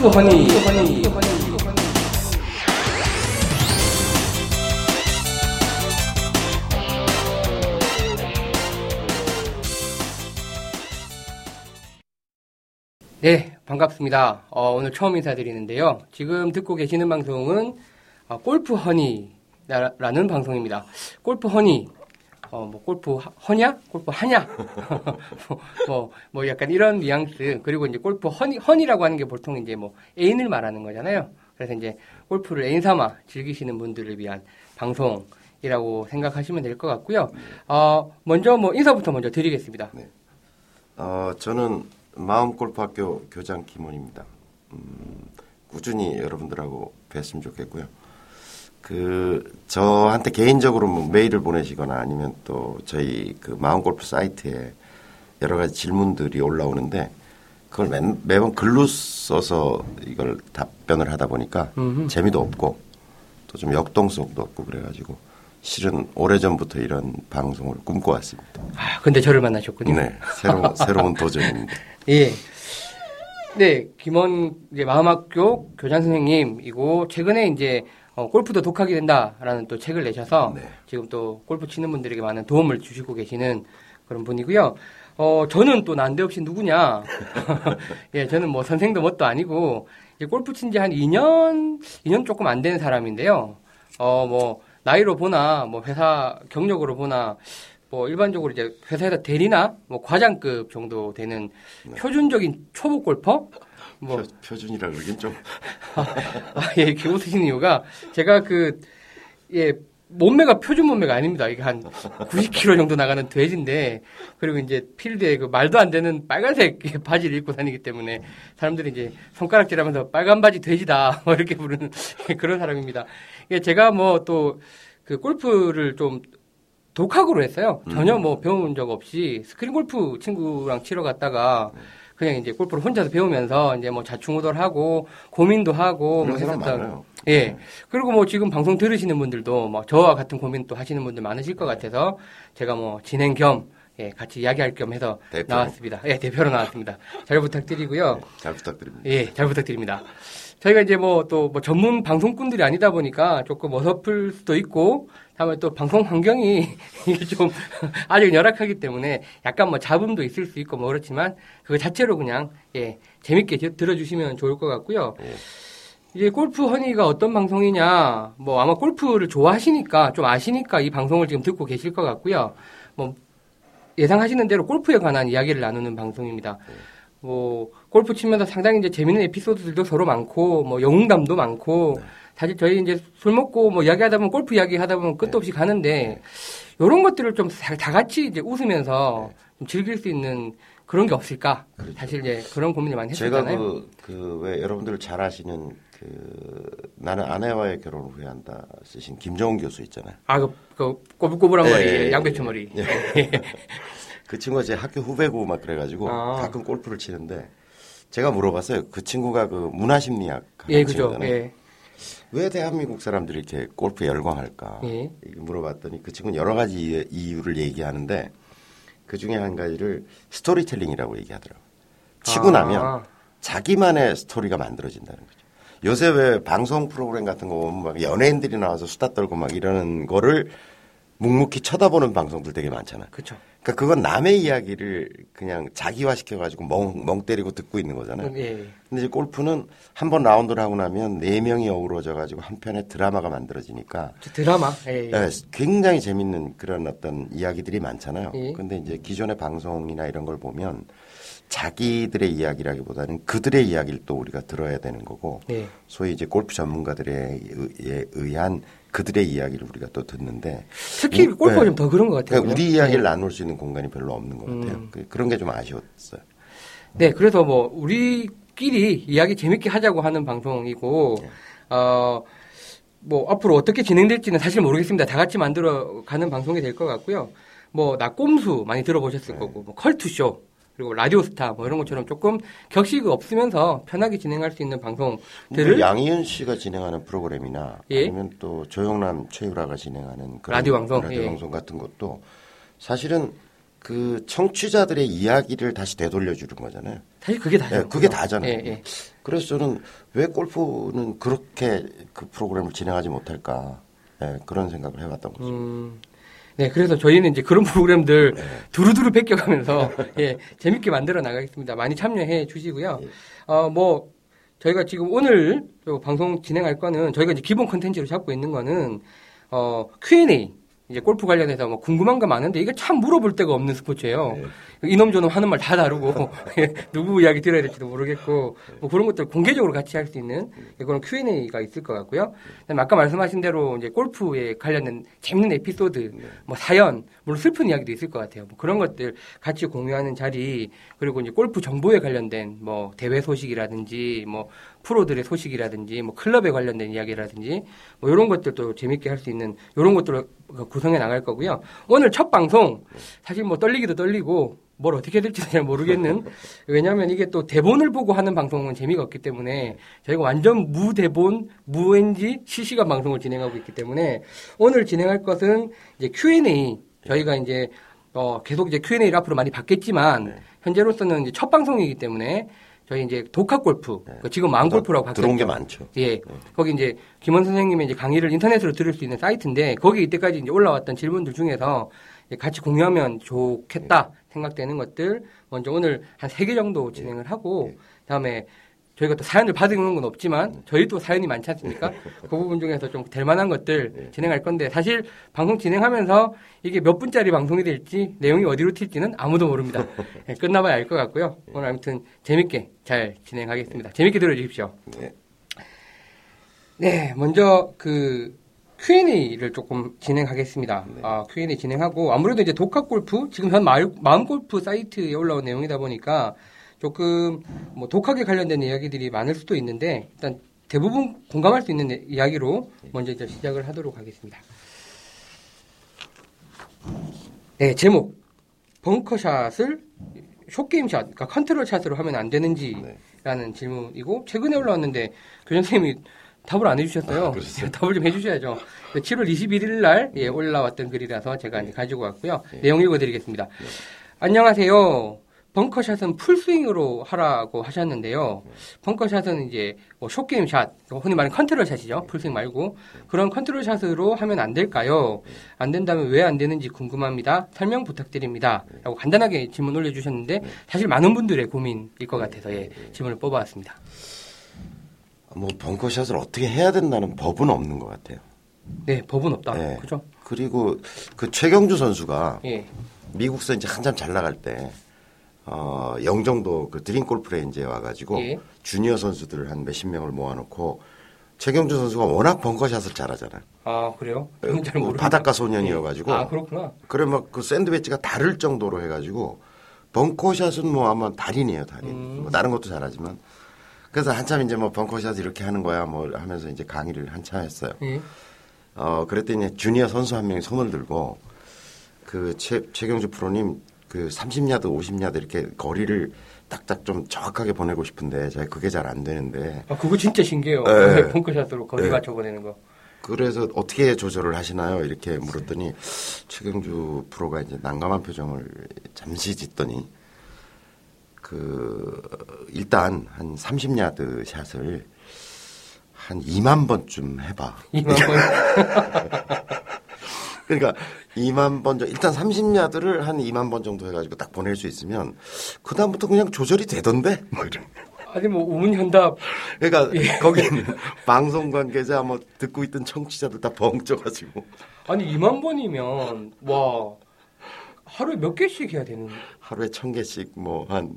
골프 허니. 네, 반갑습니다. 어, 오늘 처음 인사드리는데요. 지금 듣고 계시는 방송은 어, 골프 허니라는 방송입니다. 골프 허니, 어, 뭐, 골프 허냐? 골프 하냐? 뭐, 뭐, 뭐, 약간 이런 뉘앙스. 그리고 이제 골프 허니, 허니라고 하는 게 보통 이제 뭐, 애인을 말하는 거잖아요. 그래서 이제 골프를 애인 삼아 즐기시는 분들을 위한 방송이라고 생각하시면 될 것 같고요. 어, 먼저 뭐, 인사부터 먼저 드리겠습니다. 네. 어, 저는 마음골프학교 교장 김원입니다. 음, 꾸준히 여러분들하고 뵀으면 좋겠고요. 그 저한테 개인적으로 뭐 메일을 보내시거나 아니면 또 저희 그 마음골프 사이트에 여러 가지 질문들이 올라오는데 그걸 매, 매번 글로 써서 이걸 답변을 하다 보니까 음흠. 재미도 없고 또 좀 역동성도 없고 그래가지고 실은 오래전부터 이런 방송을 꿈꿔왔습니다. 아, 근데 저를 만나셨군요. 네, 새로운, 새로운 도전입니다. 예. 네, 김원 이제 마음학교 교장 선생님이고 최근에 이제 어, 골프도 독하게 된다라는 또 책을 내셔서 네. 지금 또 골프 치는 분들에게 많은 도움을 주시고 계시는 그런 분이고요. 어, 저는 또 난데없이 누구냐. 예, 저는 뭐 선생도 뭣도 아니고, 이제 골프 친 지 한 2년, 2년 조금 안 되는 사람인데요. 어, 뭐, 나이로 보나, 뭐, 회사 경력으로 보나, 뭐 일반적으로 이제 회사에서 대리나 뭐 과장급 정도 되는 네. 표준적인 초보 골퍼 뭐 표, 준이라 그러긴 좀 아, 예, 이렇게 웃으시는 이유가 제가 그 예, 몸매가 표준 몸매가 아닙니다. 이게 한 90kg 정도 나가는 돼지인데 그리고 이제 필드에 그 말도 안 되는 빨간색 바지를 입고 다니기 때문에 사람들이 이제 손가락질하면서 빨간 바지 돼지다 뭐 이렇게 부르는 그런 사람입니다. 제가 뭐 또 그 골프를 좀 독학으로 했어요. 전혀 음. 뭐 배운 적 없이 스크린 골프 친구랑 치러 갔다가 그냥 이제 골프를 혼자서 배우면서 이제 뭐 자충우돌 하고 고민도 하고 뭐 했었던 예 네. 그리고 뭐 지금 방송 들으시는 분들도 뭐 저와 같은 고민 또 하시는 분들 많으실 것 같아서 제가 뭐 진행 겸 예, 같이 이야기할 겸 해서 대표. 나왔습니다. 예, 대표로 나왔습니다. 잘 부탁드리고요. 네, 잘 부탁드립니다. 예, 잘 부탁드립니다. 저희가 이제 뭐 또뭐 뭐 전문 방송꾼들이 아니다 보니까 조금 어설플 수도 있고 다음에 또 방송 환경이 이게 좀 아직 열악하기 때문에 약간 뭐 잡음도 있을 수 있고 뭐 그렇지만 그거 자체로 그냥 예 재밌게 들어주시면 좋을 것 같고요. 네. 이제 골프 허니가 어떤 방송이냐 뭐 아마 골프를 좋아하시니까 좀 아시니까 이 방송을 지금 듣고 계실 것 같고요. 뭐 예상하시는 대로 골프에 관한 이야기를 나누는 방송입니다. 네. 뭐 골프 치면서 상당히 이제 재밌는 에피소드들도 서로 많고 뭐 영웅담도 많고 네. 사실 저희 이제 술 먹고 뭐 이야기하다 보면 골프 이야기 하다 보면 끝도 네. 없이 가는데 이런 것들을 좀 다 같이 이제 웃으면서 좀 즐길 수 있는 그런 게 없을까? 그렇죠. 사실 이제 그런 고민을 많이 했었잖아요. 제가 그, 그, 왜 여러분들 잘 아시는 그, 나는 아내와의 결혼을 후회한다 쓰신 김정은 교수 있잖아요. 아, 그, 그 꼬불꼬불한 네. 머리, 양배추 머리. 네. 그 친구가 제 학교 후배고 막 그래가지고 아. 가끔 골프를 치는데 제가 물어봤어요. 그 친구가 그 문화심리학 예, 그죠. 예. 왜 대한민국 사람들이 이렇게 골프에 열광할까? 예. 물어봤더니 그 친구는 여러 가지 이유를 얘기하는데 그 중에 한 가지를 스토리텔링이라고 얘기하더라고요. 치고 아. 나면 자기만의 스토리가 만들어진다는 거죠. 요새 왜 방송 프로그램 같은 거 보면 막 연예인들이 나와서 수다 떨고 막 이러는 거를 묵묵히 쳐다보는 방송들 되게 많잖아요. 그렇죠. 그러니까 그건 남의 이야기를 그냥 자기화 시켜가지고 멍, 멍 때리고 듣고 있는 거잖아요. 예. 근데 이제 골프는 한 번 라운드를 하고 나면 네 명이 어우러져가지고 한 편의 드라마가 만들어지니까. 드라마? 예, 예. 네, 굉장히 재밌는 그런 어떤 이야기들이 많잖아요. 예. 근데 이제 기존의 방송이나 이런 걸 보면 자기들의 이야기라기보다는 그들의 이야기를 또 우리가 들어야 되는 거고 예. 소위 이제 골프 전문가들에 의한 그들의 이야기를 우리가 또 듣는데 특히 골프가 네. 좀더 그런 것 같아요. 그러니까 우리 이야기를 네. 나눌 수 있는 공간이 별로 없는 것 같아요. 음. 그, 그런 게 좀 아쉬웠어요. 네, 그래서 뭐 우리끼리 이야기 재밌게 하자고 하는 방송이고 네. 어 뭐 앞으로 어떻게 진행될지는 사실 모르겠습니다. 다 같이 만들어 가는 방송이 될 것 같고요. 뭐 나꼼수 많이 들어보셨을 네. 거고 뭐 컬투쇼 그리고 라디오스타 뭐 이런 것처럼 조금 격식 없으면서 편하게 진행할 수 있는 방송들을 양희은 씨가 진행하는 프로그램이나 예? 아니면 또 조영남 최유라가 진행하는 라디오 방송 라디오 예. 방송 같은 것도 사실은 그 청취자들의 이야기를 다시 되돌려 주는 거잖아요. 사실 그게 다죠. 예, 그게 다잖아요. 예, 예. 그래서 저는 왜 골프는 그렇게 그 프로그램을 진행하지 못할까 예, 그런 생각을 해봤던 거죠. 음, 네, 그래서 저희는 이제 그런 프로그램들 두루두루 베껴가면서 예, 재밌게 만들어 나가겠습니다. 많이 참여해 주시고요. 어, 뭐 저희가 지금 오늘 또 방송 진행할 거는 저희가 이제 기본 컨텐츠로 잡고 있는 거는 어, Q&A 이제 골프 관련해서 뭐 궁금한 거 많은데 이게 참 물어볼 데가 없는 스포츠예요. 이놈 저놈 하는 말 다 다르고 예, 누구 이야기 들어야 될지도 모르겠고 뭐 그런 것들 공개적으로 같이 할 수 있는 그런 Q&A가 있을 것 같고요. 그다음에 아까 말씀하신 대로 이제 골프에 관련된 재밌는 에피소드, 뭐 사연, 물론 슬픈 이야기도 있을 것 같아요. 뭐 그런 것들 같이 공유하는 자리 그리고 이제 골프 정보에 관련된 뭐 대회 소식이라든지 뭐 프로들의 소식이라든지 뭐 클럽에 관련된 이야기라든지 뭐 이런 것들도 재밌게 할 수 있는 이런 것들을 구성해 나갈 거고요. 오늘 첫 방송 사실 뭐 떨리기도 떨리고 뭘 어떻게 될지 잘 모르겠는 왜냐하면 이게 또 대본을 보고 하는 방송은 재미가 없기 때문에 저희가 완전 무대본 무엔지 실시간 방송을 진행하고 있기 때문에 오늘 진행할 것은 이제 Q&A 저희가 이제 어 계속 이제 Q&A를 앞으로 많이 받겠지만 현재로서는 이제 첫 방송이기 때문에 저희 이제 독학 골프 그 지금 마음 골프라고 바뀌었죠. 들어온 게 많죠. 예. 거기 이제 김원 선생님의 이제 강의를 인터넷으로 들을 수 있는 사이트인데 거기 이때까지 이제 올라왔던 질문들 중에서 같이 공유하면 좋겠다 생각되는 것들 먼저 오늘 한 세 개 정도 진행을 하고 다음에 저희가 또 사연을 받은 건 없지만 저희 또 사연이 많지 않습니까? 그 부분 중에서 좀 될 만한 것들 진행할 건데 사실 방송 진행하면서 이게 몇 분짜리 방송이 될지 내용이 어디로 튈지는 아무도 모릅니다. 예, 끝나봐야 알 것 같고요. 오늘 아무튼 재밌게 잘 진행하겠습니다. 재밌게 들어주십시오. 네. 네, 먼저 그 Q&A를 조금 진행하겠습니다. 아, Q&A 진행하고 아무래도 이제 독학 골프 지금 현 마을- 마음 골프 사이트에 올라온 내용이다 보니까 조금 뭐 독학에 관련된 이야기들이 많을 수도 있는데 일단 대부분 공감할 수 있는 내- 이야기로 먼저 이제 시작을 하도록 하겠습니다. 네, 제목 벙커샷을 숏게임샷, 그러니까 컨트롤 샷으로 하면 안 되는지라는 질문이고 최근에 올라왔는데 교장 선생님이 답을 안 해주셨어요. 아? 답을 좀 해주셔야죠. 7월 21일 날 예, 올라왔던 글이라서 제가 이제 가지고 왔고요. 내용 읽어드리겠습니다. 안녕하세요. 벙커샷은 풀스윙으로 하라고 하셨는데요. 벙커샷은 이제 뭐 short game 샷, 흔히 말하는 컨트롤 샷이죠. 풀스윙 말고 그런 컨트롤 샷으로 하면 안 될까요? 안 된다면 왜 안 되는지 궁금합니다. 설명 부탁드립니다. 라고 간단하게 질문 올려주셨는데 사실 많은 분들의 고민일 것 같아서 예, 질문을 뽑아왔습니다. 뭐 벙커샷을 어떻게 해야 된다는 법은 없는 것 같아요. 네, 법은 없다. 네. 그죠? 그리고 그 최경주 선수가 예. 미국서 이제 한참 잘 나갈 때 어, 영종도 그 드림 골프 레인지에 와가지고 예. 주니어 선수들을 한 몇십 명을 모아놓고 최경주 선수가 워낙 벙커샷을 잘하잖아요. 아, 그래요? 잘 그. 바닷가 소년이어가지고 아, 그렇구나. 그래 막그 샌드웨지가 닳을 정도로 해가지고 벙커샷은 뭐 아마 달인이에요 달인. 음. 뭐 다른 것도 잘하지만 그래서 한참 이제 뭐 벙커샷 이렇게 하는 거야 뭐 하면서 이제 강의를 한참 했어요. 예. 어 그랬더니 주니어 선수 한 명이 손을 들고 그 최, 최경주 프로님 그 30야드 50야드 이렇게 거리를 딱딱 좀 정확하게 보내고 싶은데 제가 그게 잘 안 되는데 아, 그거 진짜 신기해요. 네. 벙커샷으로 거리 네. 맞춰 보내는 거. 그래서 어떻게 조절을 하시나요? 이렇게 물었더니 최경주 프로가 이제 난감한 표정을 잠시 짓더니 그 일단 한 30야드 샷을 한 2만 번쯤 해봐. 이만 번. 그러니까 2만 번 정도 일단 30야드를 한 2만 번 정도 해가지고 딱 보낼 수 있으면 그 다음부터 그냥 조절이 되던데. 뭐 이런. 아니 뭐 우문현답 그러니까 거기는 방송 관계자 뭐 듣고 있던 청취자들 다 벙쪄가지고 아니 2만 번이면 와 하루에 몇 개씩 해야 되는 하루에 천 개씩 뭐 한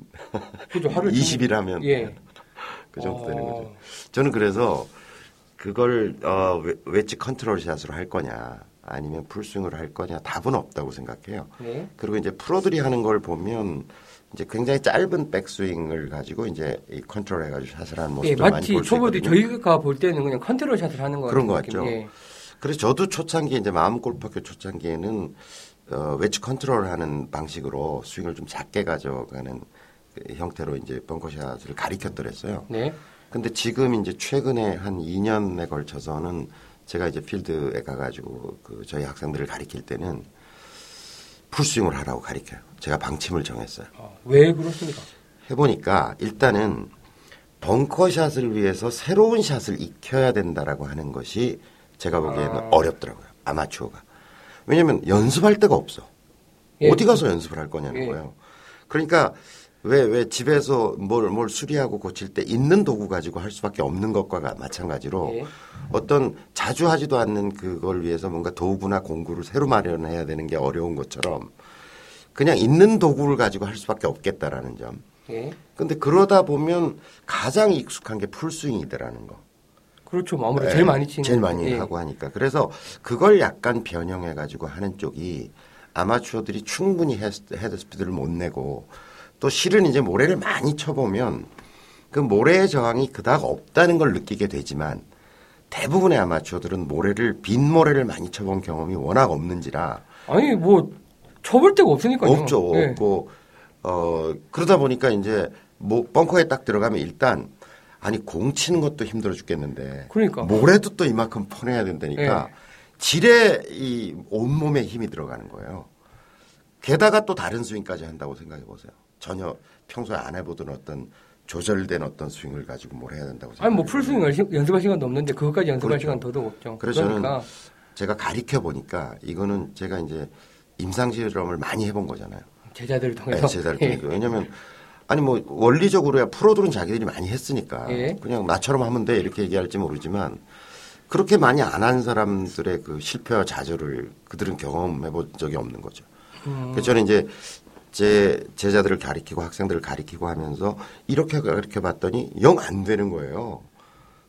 그죠 하루에 20일 하면 예. 그 정도 되는 어. 거죠. 저는 그래서 그걸 어, 웨- 웨지 컨트롤 샷으로 할 거냐 아니면 풀스윙으로 할 거냐 답은 없다고 생각해요. 네. 그리고 이제 프로들이 하는 걸 보면 이제 굉장히 짧은 백스윙을 가지고 이제 이 컨트롤 해가지고 샷을 하는 모습을 예, 많이 볼수 있거든요. 저희가 볼 때는 그냥 컨트롤 샷을 하는 거 그런 것. 같죠. 예. 그래서 저도 초창기 이제 마음 골프학교 초창기에는 어, 웨지 컨트롤하는 방식으로 스윙을 좀 작게 가져가는 그 형태로 이제 벙커샷을 가리켰더랬어요. 네. 근데 지금 이제 최근에 한 2년에 걸쳐서는 제가 이제 필드에 가가지고 그 저희 학생들을 가리킬 때는 풀스윙을 하라고 가리켜요. 제가 방침을 정했어요. 아, 왜 그렇습니까? 해보니까 일단은 벙커샷을 위해서 새로운 샷을 익혀야 된다라고 하는 것이 제가 보기에는 아. 어렵더라고요. 아마추어가. 왜냐면 연습할 데가 없어. 예. 어디 가서 연습을 할 거냐는 예. 거예요. 그러니까 왜, 왜 집에서 뭘, 뭘 수리하고 고칠 때 있는 도구 가지고 할 수밖에 없는 것과 마찬가지로 예. 어떤 자주 하지도 않는 그걸 위해서 뭔가 도구나 공구를 새로 마련해야 되는 게 어려운 것처럼 그냥 있는 도구를 가지고 할 수밖에 없겠다라는 점. 예. 근데 그러다 보면 가장 익숙한 게 풀스윙이더라는 거. 그렇죠. 뭐 아무래도 예, 제일 많이 치는. 제일 많이 예. 하고 하니까. 그래서 그걸 약간 변형해 가지고 하는 쪽이 아마추어들이 충분히 헤드 스피드를 못 내고 또 실은 이제 모래를 많이 쳐보면 그 모래의 저항이 그닥 없다는 걸 느끼게 되지만 대부분의 아마추어들은 모래를 빈 모래를 많이 쳐본 경험이 워낙 없는지라 아니 뭐 쳐볼 데가 없으니까요. 없죠. 예. 없고 어 그러다 보니까 이제 뭐 벙커에 딱 들어가면 일단 아니 공 치는 것도 힘들어 죽겠는데 그러니까. 모래도 또 이만큼 퍼내야 된다니까 예. 질에 이 온몸에 힘이 들어가는 거예요. 게다가 또 다른 스윙까지 한다고 생각해 보세요. 전혀 평소에 안 해보던 어떤 조절된 어떤 스윙을 가지고 뭘 해야 된다고 생각해요. 아니 뭐 풀스윙 연습- 연습할 시간도 없는데 그것까지 연습할 그렇죠. 시간 더더욱 없죠. 그래서 그러니까 제가 가리켜 보니까 이거는 제가 이제 임상 실험을 많이 해본 거잖아요. 제자들을 통해서 네, 제자를 예. 통해서. 왜냐면 아니 뭐 원리적으로야 프로들은 자기들이 많이 했으니까 예. 그냥 나처럼 하면 돼 이렇게 얘기할지 모르지만 그렇게 많이 안 한 사람들의 그 실패와 좌절을 그들은 경험해 본 적이 없는 거죠. 음. 그래서 저는 이제 제 제자들을 가리키고 학생들을 가리키고 하면서 이렇게 가르쳐 봤더니 영 안 되는 거예요.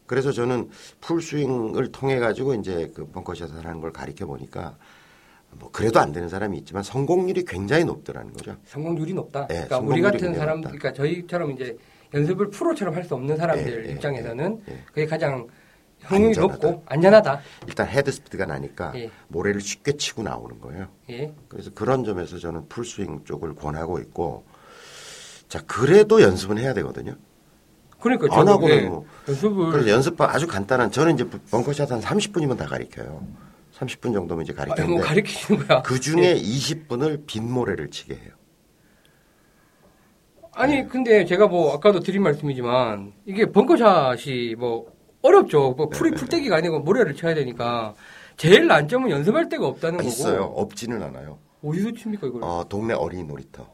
그래서 저는 풀 스윙을 통해 가지고 이제 그 벙커샷을 하는 걸 가리켜 보니까 뭐 그래도 안 되는 사람이 있지만 성공률이 굉장히 높더라는 거죠. 성공률이 높다. 네, 그러니까 우리 같은 사람, 높다. 그러니까 저희처럼 이제 연습을 프로처럼 할 수 없는 사람들 예, 예, 입장에서는 예, 예. 그게 가장 안전하다. 높고 안전하다. 일단 헤드 스피드가 나니까 예. 모래를 쉽게 치고 나오는 거예요. 예. 그래서 그런 점에서 저는 풀스윙 쪽을 권하고 있고 자 그래도 연습은 해야 되거든요. 그러니까 안 하고는 예, 뭐. 연습을 그래서 연습법 아주 간단한 저는 이제 벙커샷 한 30분이면 다 가르쳐요. 30분 정도면 이제 아니, 뭐 가르치는데 가르치는 거야. 그 중에 20분을 빈 모래를 치게 해요. 아니 근데 제가 뭐 아까도 드린 말씀이지만 이게 벙커샷이 뭐 어렵죠. 뭐 풀이 네, 풀떼기가 아니고 모래를 쳐야 되니까 제일 난점은 연습할 데가 없다는 아, 거고. 있어요. 없지는 않아요. 어디서 칩니까 이걸? 어, 동네 어린이 놀이터.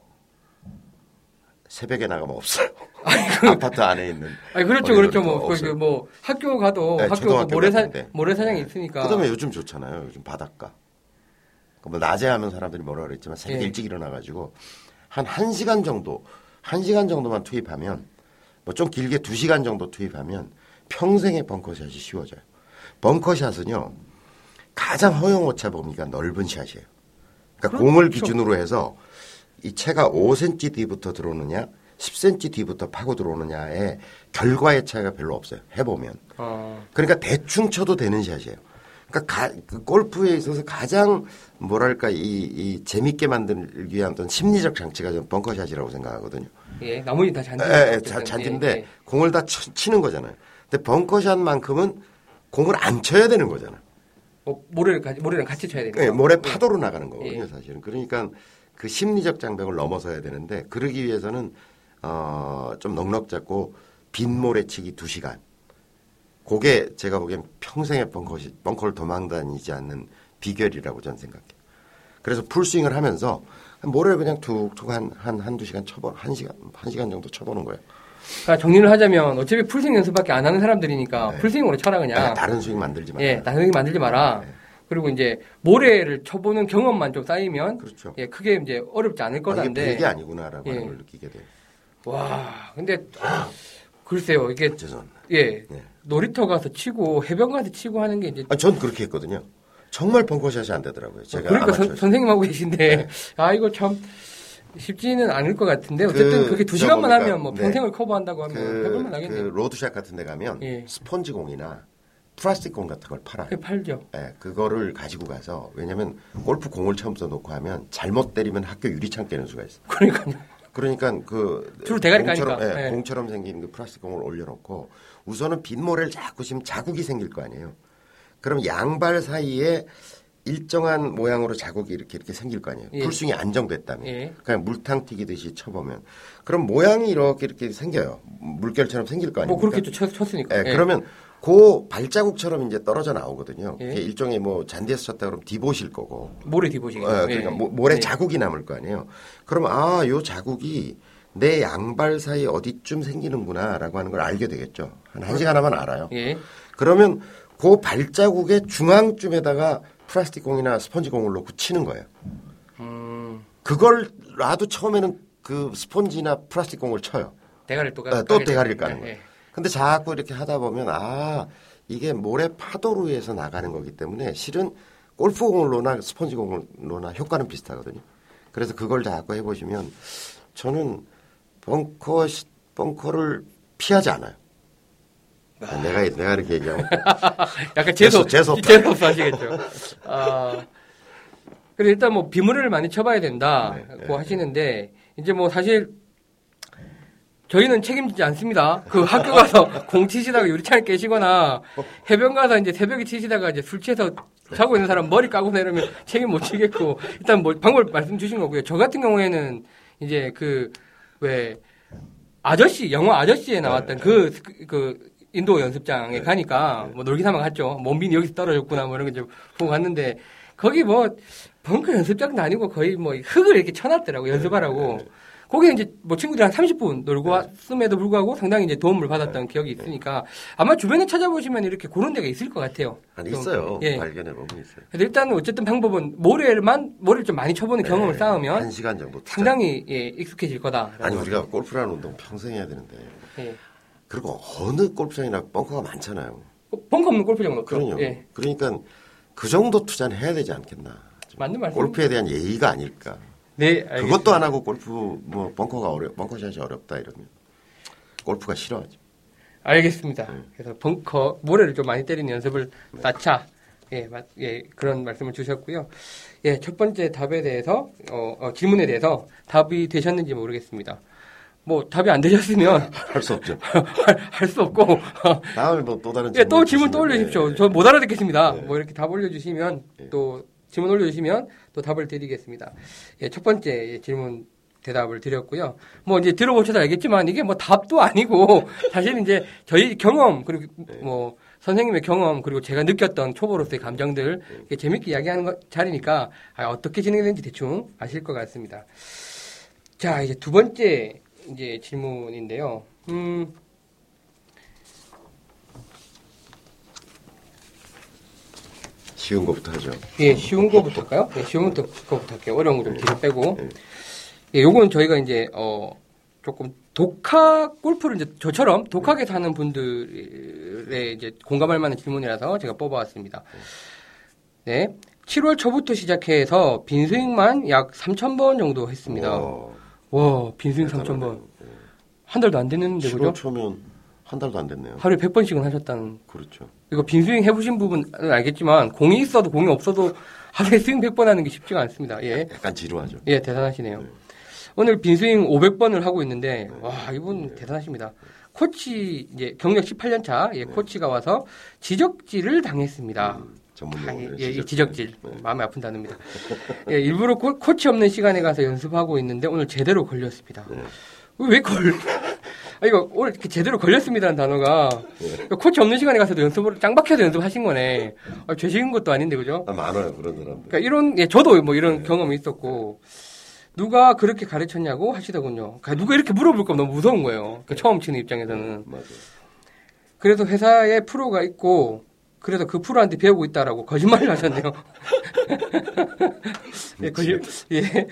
새벽에 나가면 없어요. 아파트 안에 있는. 아니 그렇죠, 그렇죠. 뭐, 없어요. 그, 뭐 학교 가도 네, 학교 모래사 같은데. 모래사장이 있으니까. 그다음에 요즘 좋잖아요. 요즘 바닷가. 그뭐 낮에 하면 사람들이 뭐라 그랬지만 새벽 예. 일찍 일어나가지고 한 1시간 정도, 1시간 정도만 투입하면 뭐 좀 길게 2시간 정도 투입하면 평생의 벙커샷이 쉬워져요. 벙커샷은요. 가장 허용 오차 범위가 넓은 샷이에요. 그러니까 그렇죠. 공을 기준으로 해서 이 채가 5cm 뒤부터 들어오느냐, 10cm 뒤부터 파고 들어오느냐의 결과의 차이가 별로 없어요. 해보면. 어, 그러니까 대충 쳐도 되는 샷이에요. 그러니까 가- 그 골프에 있어서 가장 뭐랄까 이, 이 재밌게 만들기 위한 어떤 심리적 장치가 저는 벙커샷이라고 생각하거든요. 예, 나머지 다 잔디. 예, 예, 자- 잔디인데 예, 예. 공을 다 치, 치는 거잖아요. 근데 벙커샷만큼은 공을 안 쳐야 되는 거잖아요. 뭐 모래를 같이 모래랑 같이 쳐야 되니까. 예, 모래 파도로 나가는 거거든요, 예. 사실은. 그러니까 그 심리적 장벽을 넘어서야 되는데 그러기 위해서는 어, 좀 넉넉 잡고 빈 모래 치기 2시간. 그게 제가 보기엔 평생의 벙커, 벙커를 도망다니지 않는 비결이라고 저는 생각해요. 그래서 풀스윙을 하면서 모래를 그냥 툭툭 한, 한, 한두 시간 쳐보, 한 시간, 한 시간 정도 쳐보는 거예요. 그러니까 정리를 하자면 어차피 풀스윙 연습밖에 안 하는 사람들이니까 풀스윙으로 쳐라 그냥. 네, 다른 스윙 만들지 마요. 예, 다른 만들지 마라. 그리고 이제 모래를 쳐보는 경험만 좀 쌓이면 그렇죠. 예, 크게 이제 어렵지 않을 아, 이게 아니구나라고 예. 하는 걸 느끼게 돼요. 와, 근데 글쎄요, 이게 죄송합니다. 예, 네. 놀이터 가서 치고 해변 가서 치고 하는 게 이제 아, 전 그렇게 했거든요. 정말 벙커샷이 안 되더라고요. 제가 그러니까 선. 선생님하고 계신데 네. 아 이거 참 쉽지는 않을 것 같은데 어쨌든 그, 그, 그 두세 시간만 뭡니까? 하면 뭐 네. 평생을 커버한다고 하면 그, 해볼만 그 하겠네요. road shop 같은 데 가면 예. 스펀지 공이나 플라스틱 공 같은 걸 팔아요. 그게 팔죠. 예, 그거를 가지고 가서 왜냐면 골프 공을 처음 써놓고 하면 잘못 때리면 학교 유리창 깨는 수가 있어. 요 그러니까요. 그러니까 그 주로 대가리 공처럼. 예, 예. 공처럼 생긴 그 플라스틱 공을 올려놓고 우선은 빈 모래를 자꾸 치면 자국이 생길 거 아니에요. 그럼 양발 사이에 일정한 모양으로 자국이 이렇게 이렇게 생길 거 아니에요. 예. 풀스윙이 안정됐다면. 예. 그냥 물탕 튀기듯이 쳐보면. 그럼 모양이 이렇게 이렇게 생겨요. 물결처럼 생길 거 아니에요. 뭐 그렇게 쳤, 쳤으니까. 예, 그러면 그 발자국처럼 이제 떨어져 나오거든요. 예. 그게 일종의 뭐 잔디에서 쳤다 그러면 디보실 거고. 모래 뒤보시겠 어, 그러니까 모- 모래 자국이 남을 거 아니에요. 그러면 아, 요 자국이 내 양발 사이 어디쯤 생기는구나라고 하는 걸 알게 되겠죠. 한한 시간 하면 알아요. 예. 그러면 그 발자국의 중앙쯤에다가 플라스틱 공이나 스펀지 공을 놓고 치는 거예요. 음, 그걸 놔도 처음에는 그 스펀지나 플라스틱 공을 쳐요. 대가리를 또, 아, 까, 또 대가리를. 까는 거예요. 예. 근데 자꾸 이렇게 하다 보면 아 이게 모래 파도로 해서 나가는 거기 때문에 실은 골프공을 놓나 스펀지 공을 놓나 효과는 비슷하거든요. 그래서 그걸 자꾸 해보시면 저는 벙커 시- 벙커를 피하지 않아요. 아, 내가 내가 이렇게 얘기하면 약간 재수, 재수 없다. 재수 없어 하시겠죠. 아, 그래 일단 뭐 비물을 많이 쳐봐야 된다고 네, 네. 하시는데 이제 뭐 사실 저희는 책임지지 않습니다. 그 학교 가서 공 치시다가 유리창을 깨시거나 해변 가서 이제 새벽에 치시다가 이제 술 취해서 자고 있는 사람 머리 까고 내려면 책임 못 지겠고 일단 뭐 방법 말씀 주신 거고요. 저 같은 경우에는 이제 그 왜 아저씨 영화 아저씨에 나왔던 그그 인도 연습장에 가니까 뭐 놀기 삼아 갔죠. 몸빈이 여기서 떨어졌구나 뭐 이런 거 이제 보고 갔는데 거기 뭐 벙커 연습장도 아니고 거의 뭐 흙을 이렇게 쳐놨더라고 연습하라고. 거기는 이제 뭐 친구들이랑 30분 놀고 왔음에도 불구하고 상당히 이제 도움을 받았던 기억이 있으니까 아마 주변에 찾아보시면 이렇게 그런 데가 있을 것 같아요. 아니 좀, 있어요. 예. 발견해 보면 있어요. 그래서 일단 어쨌든 방법은 모래만 모래를 좀 많이 쳐보는 경험을 네, 쌓으면 한 시간 정도 투자. 상당히 예, 익숙해질 거다. 아니 우리가 골프라는 운동 평생 해야 되는데 예. 그리고 어느 골프장이나 벙커가 많잖아요. 벙커 없는 골프장 없죠. 그럼요. 예. 그러니까 그 정도 투자는 해야 되지 않겠나. 맞는 말씀. 골프에 대한 예의가 아닐까. 네, 알겠습니다. 그것도 안 하고 골프 뭐 벙커가 어려 벙커샷이 어렵다 이러면 골프가 싫어하죠. 알겠습니다. 네. 그래서 벙커 모래를 좀 많이 때리는 연습을 쌓자. 예, 맞, 예, 그런 말씀을 주셨고요. 예, 첫 번째 답에 대해서 어, 어, 질문에 대해서 답이 되셨는지 모르겠습니다. 뭐 답이 안 되셨으면 할 수 없죠. 할 수 없고 다음에 뭐 또 다른 예, 또 질문 또 올려주십시오. 예. 저못 알아듣겠습니다. 네. 뭐 이렇게 답 올려주시면 예. 또 질문 올려주시면 또 답을 드리겠습니다. 예, 첫 번째 예, 질문 대답을 드렸고요. 뭐 이제 들어보셔서 알겠지만 이게 뭐 답도 아니고 사실 이제 저희 경험 그리고 뭐 선생님의 경험 그리고 제가 느꼈던 초보로서의 감정들 이렇게 재밌게 이야기하는 거, 자리니까 아, 어떻게 진행되는지 대충 아실 것 같습니다. 자 이제 두 번째 이제 질문인데요. 음. 쉬운 것부터 하죠. 예, 쉬운 거부터 할까요? 예, 쉬운 거부터 할게요. 어려운 거 좀 뒤로 빼고. 네. 예, 요건 저희가 이제, 어, 조금 독학, 골프를 이제 저처럼 독하게 사는 분들의 이제 공감할 만한 질문이라서 제가 뽑아왔습니다. 네. 7월 초부터 시작해서 빈스윙만 약 3,000번 정도 했습니다. 어, 와, 빈스윙 3,000번. 한 달도 안 됐는데, 7월 그죠? 초면 한 달도 안 됐네요. 하루에 100번씩은 하셨다는 그렇죠. 이거 빈스윙 해보신 부분은 알겠지만 공이 있어도 공이 없어도 하루에 스윙 100번 하는 게 쉽지가 않습니다. 예, 약간 지루하죠. 예 대단하시네요. 오늘 빈스윙 500번을 하고 있는데 네. 와 이분 대단하십니다. 코치 이제 경력 18년 차 예, 코치가 와서 지적질을 당했습니다. 음, 전문 아, 예, 예, 지적질. 지적질 네. 마음에 아픈 단어입니다. 예, 일부러 코, 코치 없는 시간에 가서 연습하고 있는데 오늘 제대로 걸렸습니다. 네. 왜 걸? 아 이거 오늘 제대로 걸렸습니다라는 단어가 그러니까 코치 없는 시간에 가서도 연습을 짱박혀서 연습하신 거네. 아, 죄식은 것도 아닌데 그죠? 아, 많아요 그런 사람들. 그러니까 이런 예, 저도 뭐 이런 경험이 있었고 누가 그렇게 가르쳤냐고 하시더군요. 그러니까 누가 이렇게 물어볼 거면 너무 무서운 거예요. 그 처음 치는 입장에서는. 맞아요. 그래서 회사에 프로가 있고 그래서 그 프로한테 배우고 있다라고 거짓말을 하셨네요. 예, 거짓, 예,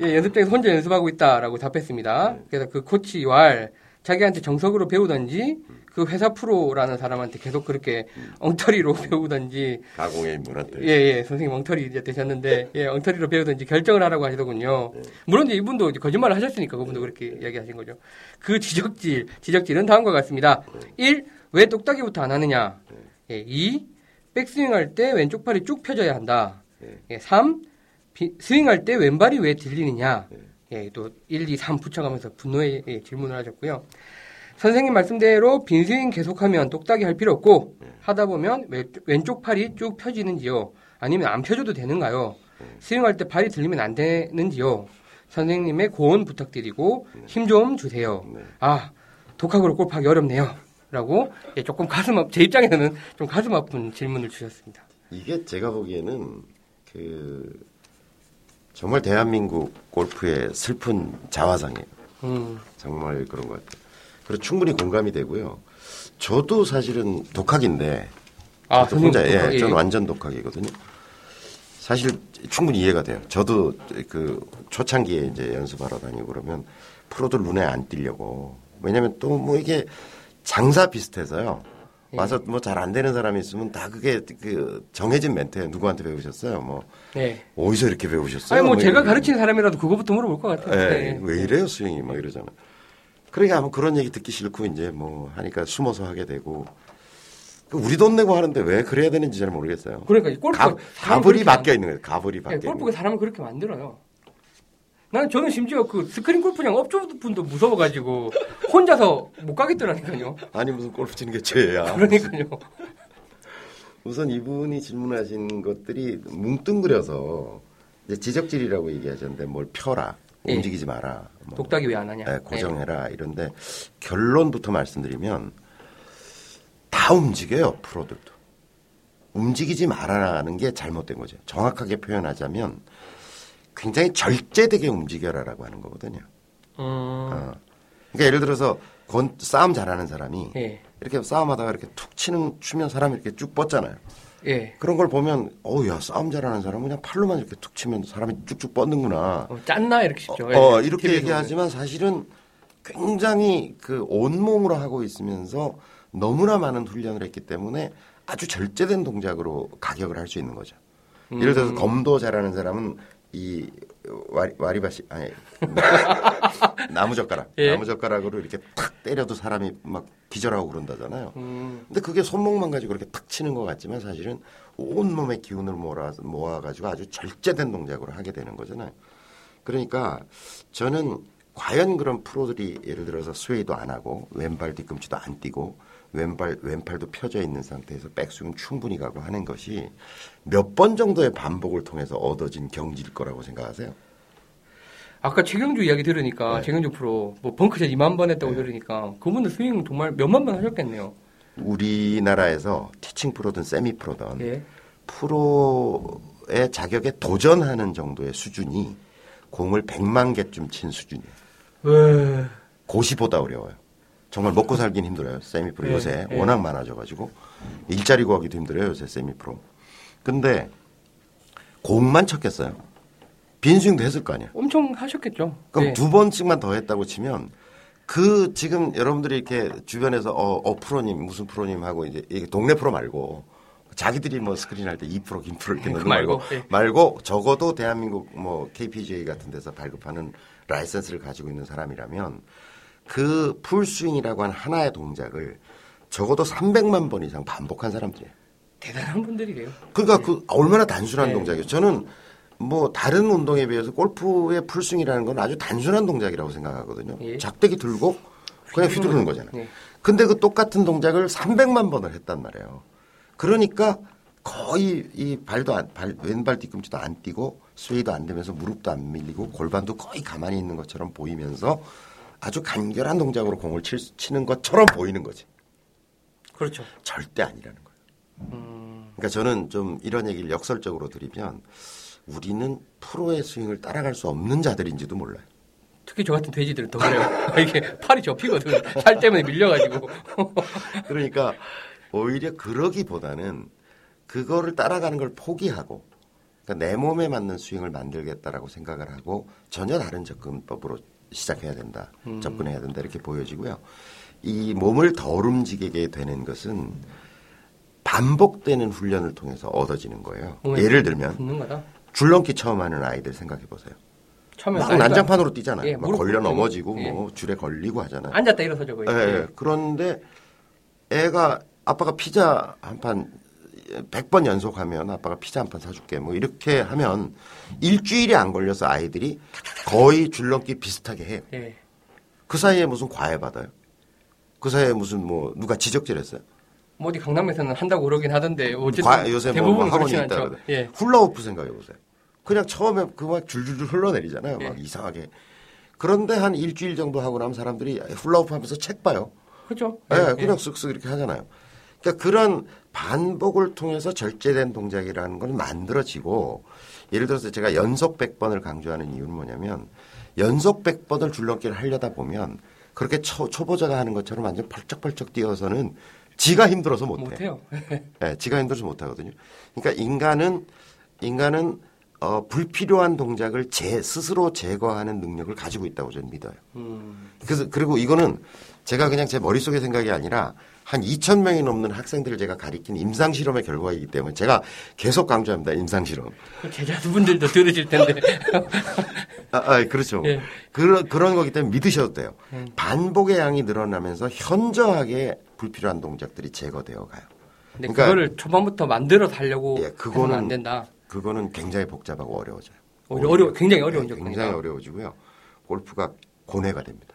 예, 연습장에서 혼자 연습하고 있다라고 답했습니다. 그래서 그 코치 왈 자기한테 정석으로 배우던지 그 회사 프로라는 사람한테 계속 그렇게 엉터리로 배우던지 가공의 인물한테. 예, 예, 선생님 엉터리 이제 되셨는데, 예, 엉터리로 배우든지 결정을 하라고 하시더군요. 물론 이제 이분도 이제 거짓말을 하셨으니까 그분도 그렇게 이야기하신 거죠. 그 지적질, 지적질은 다음과 같습니다. 1. 왜 똑딱이부터 안 하느냐? 예, 2. 백스윙 할 때 왼쪽 팔이 쭉 펴져야 한다. 예, 3. 비- 스윙할 때 왼발이 왜 들리느냐? 예, 또 1, 2, 3 붙여가면서 분노의 예, 질문을 하셨고요. 선생님 말씀대로 빈 스윙 계속하면 똑딱이 할 필요 없고 하다 보면 왼- 왼쪽 팔이 쭉 펴지는지요. 아니면 안 펴줘도 되는가요? 스윙할 때 발이 들리면 안 되는지요? 선생님의 고언 부탁드리고 힘 좀 주세요. 네. 아, 독학으로 골프하기 어렵네요. 라고 예, 조금 가슴 아프, 제 입장에서는 좀 가슴 아픈 질문을 주셨습니다. 이게 제가 보기에는 그 정말 대한민국 골프의 슬픈 자화상이에요. 음, 정말 그런 것 같아요. 그리고 충분히 공감이 되고요. 저도 사실은 독학인데 아, 저도 혼자 예, 예. 저는 완전 독학이거든요. 사실 충분히 이해가 돼요. 저도 그 초창기에 이제 연습하러 다니고 그러면 프로들 눈에 안 띄려고 왜냐면 또 뭐 이게 장사 비슷해서요. 예. 와서 뭐 잘 안 되는 사람이 있으면 다 그게 그 정해진 멘트예요. 누구한테 배우셨어요? 뭐 네. 어디서 이렇게 배우셨어요? 아니, 뭐 제가 이렇게. 가르치는 사람이라도 그거부터 물어볼 것 같아요. 예, 네. 왜 이래요 스윙이 막 이러잖아. 그러니까 아마 그런 얘기 듣기 싫고 이제 뭐 하니까 숨어서 하게 되고 그 우리 돈 내고 하는데 왜 그래야 되는지 잘 모르겠어요. 그러니까 이 골프가 가, 가불이 바뀌어 있는 거예요. 가불이 만- 바뀌어 예, 있는 골프가. 사람을 그렇게 만들어요. 나는 저는 심지어 그 스크린 골프장 업주분도 무서워가지고 혼자서 못 가겠더라니까요. 아니 무슨 골프 치는 게 죄야. 그러니까요. 우선 이분이 질문하신 것들이 뭉뚱그려서 이제 지적질이라고 얘기하셨는데 뭘 펴라, 예. 움직이지 마라, 뭐, 독닥이 왜 안 하냐. 예, 고정해라 이런데 결론부터 말씀드리면 다 움직여요 프로들도 움직이지 말아라는 게 잘못된 거죠. 정확하게 표현하자면 굉장히 절제되게 움직여라라고 하는 거거든요. 음, 어. 그러니까 예를 들어서 권- 싸움 잘하는 사람이 예, 이렇게 싸움하다가 이렇게 툭 치는 추면 사람이 이렇게 쭉 뻗잖아요. 예. 그런 걸 보면 어우 야 싸움 잘하는 사람은 그냥 팔로만 이렇게 툭 치면 사람이 쭉쭉 뻗는구나. 어, 짠나 이렇게 싶죠. 예, 어, 이렇게 TV에서 얘기하지만 사실은 굉장히 그 온몸으로 하고 있으면서 너무나 많은 훈련을 했기 때문에 아주 절제된 동작으로 가격을 할 수 있는 거죠. 예를 음. 들어서 검도 잘하는 사람은 이 와리, 와리바시 아니 나무 젓가락 예. 나무 젓가락으로 이렇게 탁 때려도 사람이 막 기절하고 그런다잖아요. 음, 근데 그게 손목만 가지고 이렇게 탁 치는 것 같지만 사실은 온 몸의 기운을 모아 모아 가지고 아주 절제된 동작으로 하게 되는 거잖아요. 그러니까 저는 과연 그런 프로들이 예를 들어서 스웨이도 안 하고 왼발 뒤꿈치도 안 띄고 왼발 왼팔도 펴져 있는 상태에서 백스윙 충분히 가고 하는 것이 몇 번 정도의 반복을 통해서 얻어진 경지일 거라고 생각하세요? 아까 최경주 이야기 들으니까 네. 최경주 프로 뭐 벙크샷 2만 번 했다고 들으니까 그분들 스윙 정말 몇만 번 하셨겠네요. 우리나라에서 티칭 프로든 세미 프로든 예. 프로의 자격에 도전하는 정도의 수준이 공을 100만 개쯤 친 수준이에요. 왜? 고시보다 어려워요. 정말 먹고 살긴 힘들어요. 세미 프로 네, 요새 네. 워낙 많아져가지고 일자리 구하기도 힘들어요. 요새 세미 프로. 근데 공만 쳤겠어요. 빈 스윙도 했을 거 아니야. 엄청 하셨겠죠. 그럼 네. 두 번씩만 더 했다고 치면 그 지금 여러분들이 이렇게 주변에서 어, 어 프로님 무슨 프로님 하고 이제 동네 프로 말고 자기들이 뭐 스크린 할 때 이프로 김프로 이렇게 그 넣는 거 말고 말고, 예. 말고 적어도 대한민국 뭐 KPGA 같은 데서 발급하는 라이센스를 가지고 있는 사람이라면 그 풀스윙이라고 하는 하나의 동작을 적어도 300만 번 이상 반복한 사람들이에요. 대단한 분들이래요. 그러니까 그 얼마나 단순한 네. 동작이에요. 저는 뭐 다른 운동에 비해서 골프의 풀스윙이라는 건 아주 단순한 동작이라고 생각하거든요. 예. 작대기 들고 그냥 휘두르는 거잖아요. 네. 근데 그 똑같은 동작을 300만 번을 했단 말이에요. 그러니까 거의 이 발도 안, 발, 왼발 뒤꿈치도 안 띄고 스웨이도 안 되면서 무릎도 안 밀리고 골반도 거의 가만히 있는 것처럼 보이면서 아주 간결한 동작으로 공을 칠, 수- 치는 것처럼 보이는 거지. 그렇죠. 절대 아니라는 거예요. 음, 그러니까 저는 좀 이런 얘기를 역설적으로 드리면 우리는 프로의 스윙을 따라갈 수 없는 자들인지도 몰라요. 특히 저 같은 돼지들은 더 그래요. 이게 팔이 접히거든. 살 때문에 밀려가지고. 그러니까 오히려 그러기보다는 그거를 따라가는 걸 포기하고 그러니까 내 몸에 맞는 스윙을 만들겠다라고 생각을 하고 전혀 다른 접근법으로 시작해야 된다. 접근해야 된다. 이렇게 보여지고요. 이 몸을 덜 움직이게 되는 것은 반복되는 훈련을 통해서 얻어지는 거예요. 예를 들면. 줄넘기 처음 하는 아이들 생각해 보세요. 처음에 막 난장판으로 뛰잖아요. 예, 막 걸려 넘어지고 예. 뭐 줄에 걸리고 하잖아요. 앉았다 일어서죠 거의. 예, 예. 그런데 애가 아빠가 피자 한 판 100번 연속하면 아빠가 피자 한 판 사줄게. 뭐 이렇게 하면 일주일이 안 걸려서 아이들이 거의 줄넘기 비슷하게 해요. 예. 그 사이에 무슨 과외 받아요? 그 사이에 무슨 뭐 누가 지적질했어요? 뭐 어디 강남에서는 한다고 그러긴 하던데 어쨌든 과- 요새 뭐 대부분 학원이 그렇진 있다. 예. 훌라후프 생각해 보세요. 그냥 처음에 그 막 줄줄줄 흘러내리잖아요. 막 예. 이상하게. 그런데 한 일주일 정도 하고 나면 사람들이 훌라후프 하면서 책 봐요. 그렇죠. 예, 예, 그냥 쓱쓱 이렇게 하잖아요. 그러니까 그런 반복을 통해서 절제된 동작이라는 건 만들어지고 예를 들어서 제가 연속 100번을 강조하는 이유는 뭐냐면 연속 100번을 줄넘기를 하려다 보면 그렇게 초, 초보자가 하는 것처럼 완전 펄쩍펄쩍 뛰어서는 지가 힘들어서 못해. 못해요. 예, 지가 힘들어서 못하거든요. 그러니까 인간은 인간은 어, 불필요한 동작을 제 스스로 제거하는 능력을 가지고 있다고 저는 믿어요. 음, 그래서 그리고 이거는 제가 그냥 제 머릿속의 생각이 아니라 한 2천 명이 넘는 학생들을 제가 가리킨 임상 실험의 결과이기 때문에 제가 계속 강조합니다. 임상 실험. 그 제자분들도 들으실 텐데. 아, 아, 그렇죠. 예. 그런 그런 거기 때문에 믿으셔도 돼요. 음. 반복의 양이 늘어나면서 현저하게 불필요한 동작들이 제거되어 가요. 근데 그러니까- 그거를 초반부터 만들어서 하려고 예, 그거는 안 된다. 그거는 굉장히 복잡하고 어려워져요. 오히려 어려 굉장히 어려운 네. 굉장히 어려워지고요. 골프가 고뇌가 됩니다.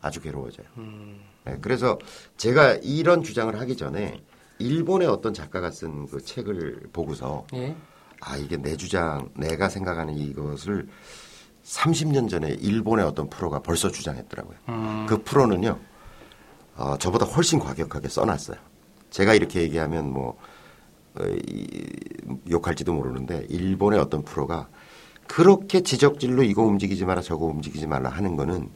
아주 괴로워져요. 음. 네, 그래서 제가 이런 주장을 하기 전에 일본의 어떤 작가가 쓴 그 책을 보고서 예. 아 이게 내 주장, 내가 생각하는 이것을 30년 전에 일본의 어떤 프로가 벌써 주장했더라고요. 음. 그 프로는요, 어, 저보다 훨씬 과격하게 써놨어요. 제가 이렇게 얘기하면 뭐, 어, 이, 욕할지도 모르는데, 일본의 어떤 프로가 그렇게 지적질로 이거 움직이지 마라, 저거 움직이지 말라 하는 거는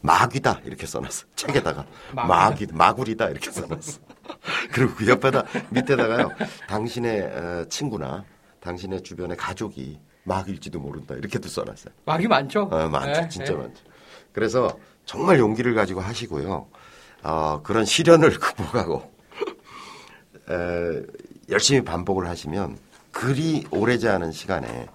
마귀다, 이렇게 써놨어. 책에다가. 마귀, 마구리다, 이렇게 써놨어. 그리고 그 옆에다, 밑에다가요, 당신의 어, 친구나 당신의 주변의 가족이 마귀일지도 모른다, 이렇게도 써놨어요. 막이 많죠. 어, 많죠. 예, 진짜 예. 많죠. 그래서 정말 용기를 가지고 하시고요. 어, 그런 시련을 극복하고 에, 열심히 반복을 하시면 그리 오래지 않은 시간에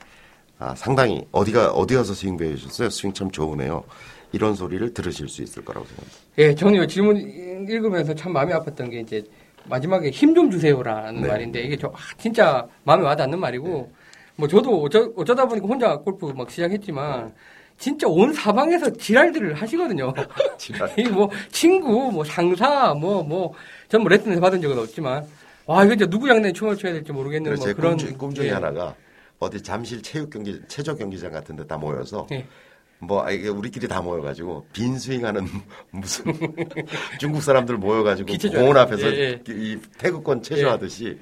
아, 상당히 어디가 어디 가서 스윙 배우셨어요? 스윙 참 좋으네요. 이런 소리를 들으실 수 있을 거라고 생각합니다. 예, 저는 이 질문 읽으면서 참 마음이 아팠던 게 이제 마지막에 힘 좀 주세요라는 네. 말인데 이게 저 아, 진짜 마음에 와닿는 말이고 뭐 저도 어쩌, 어쩌다 보니까 혼자 골프 막 시작했지만 진짜 온 사방에서 지랄들을 하시거든요. 지랄. 이뭐 친구, 뭐 상사, 뭐 뭐 전뭐 레슨에서 받은 적은 없지만 와 이거 이제 누구 양내 춤을 춰야 될지 모르겠는 뭐제 그런 꿈, 중- 꿈 중에 예. 하나가 어디 잠실 체육 경기 체조 경기장 같은 데 다 모여서 예. 뭐 아, 이게 우리끼리 다 모여가지고 빈 스윙하는 무슨 중국 사람들 모여가지고 공원 앞에서 예, 이 태극권 체조하듯이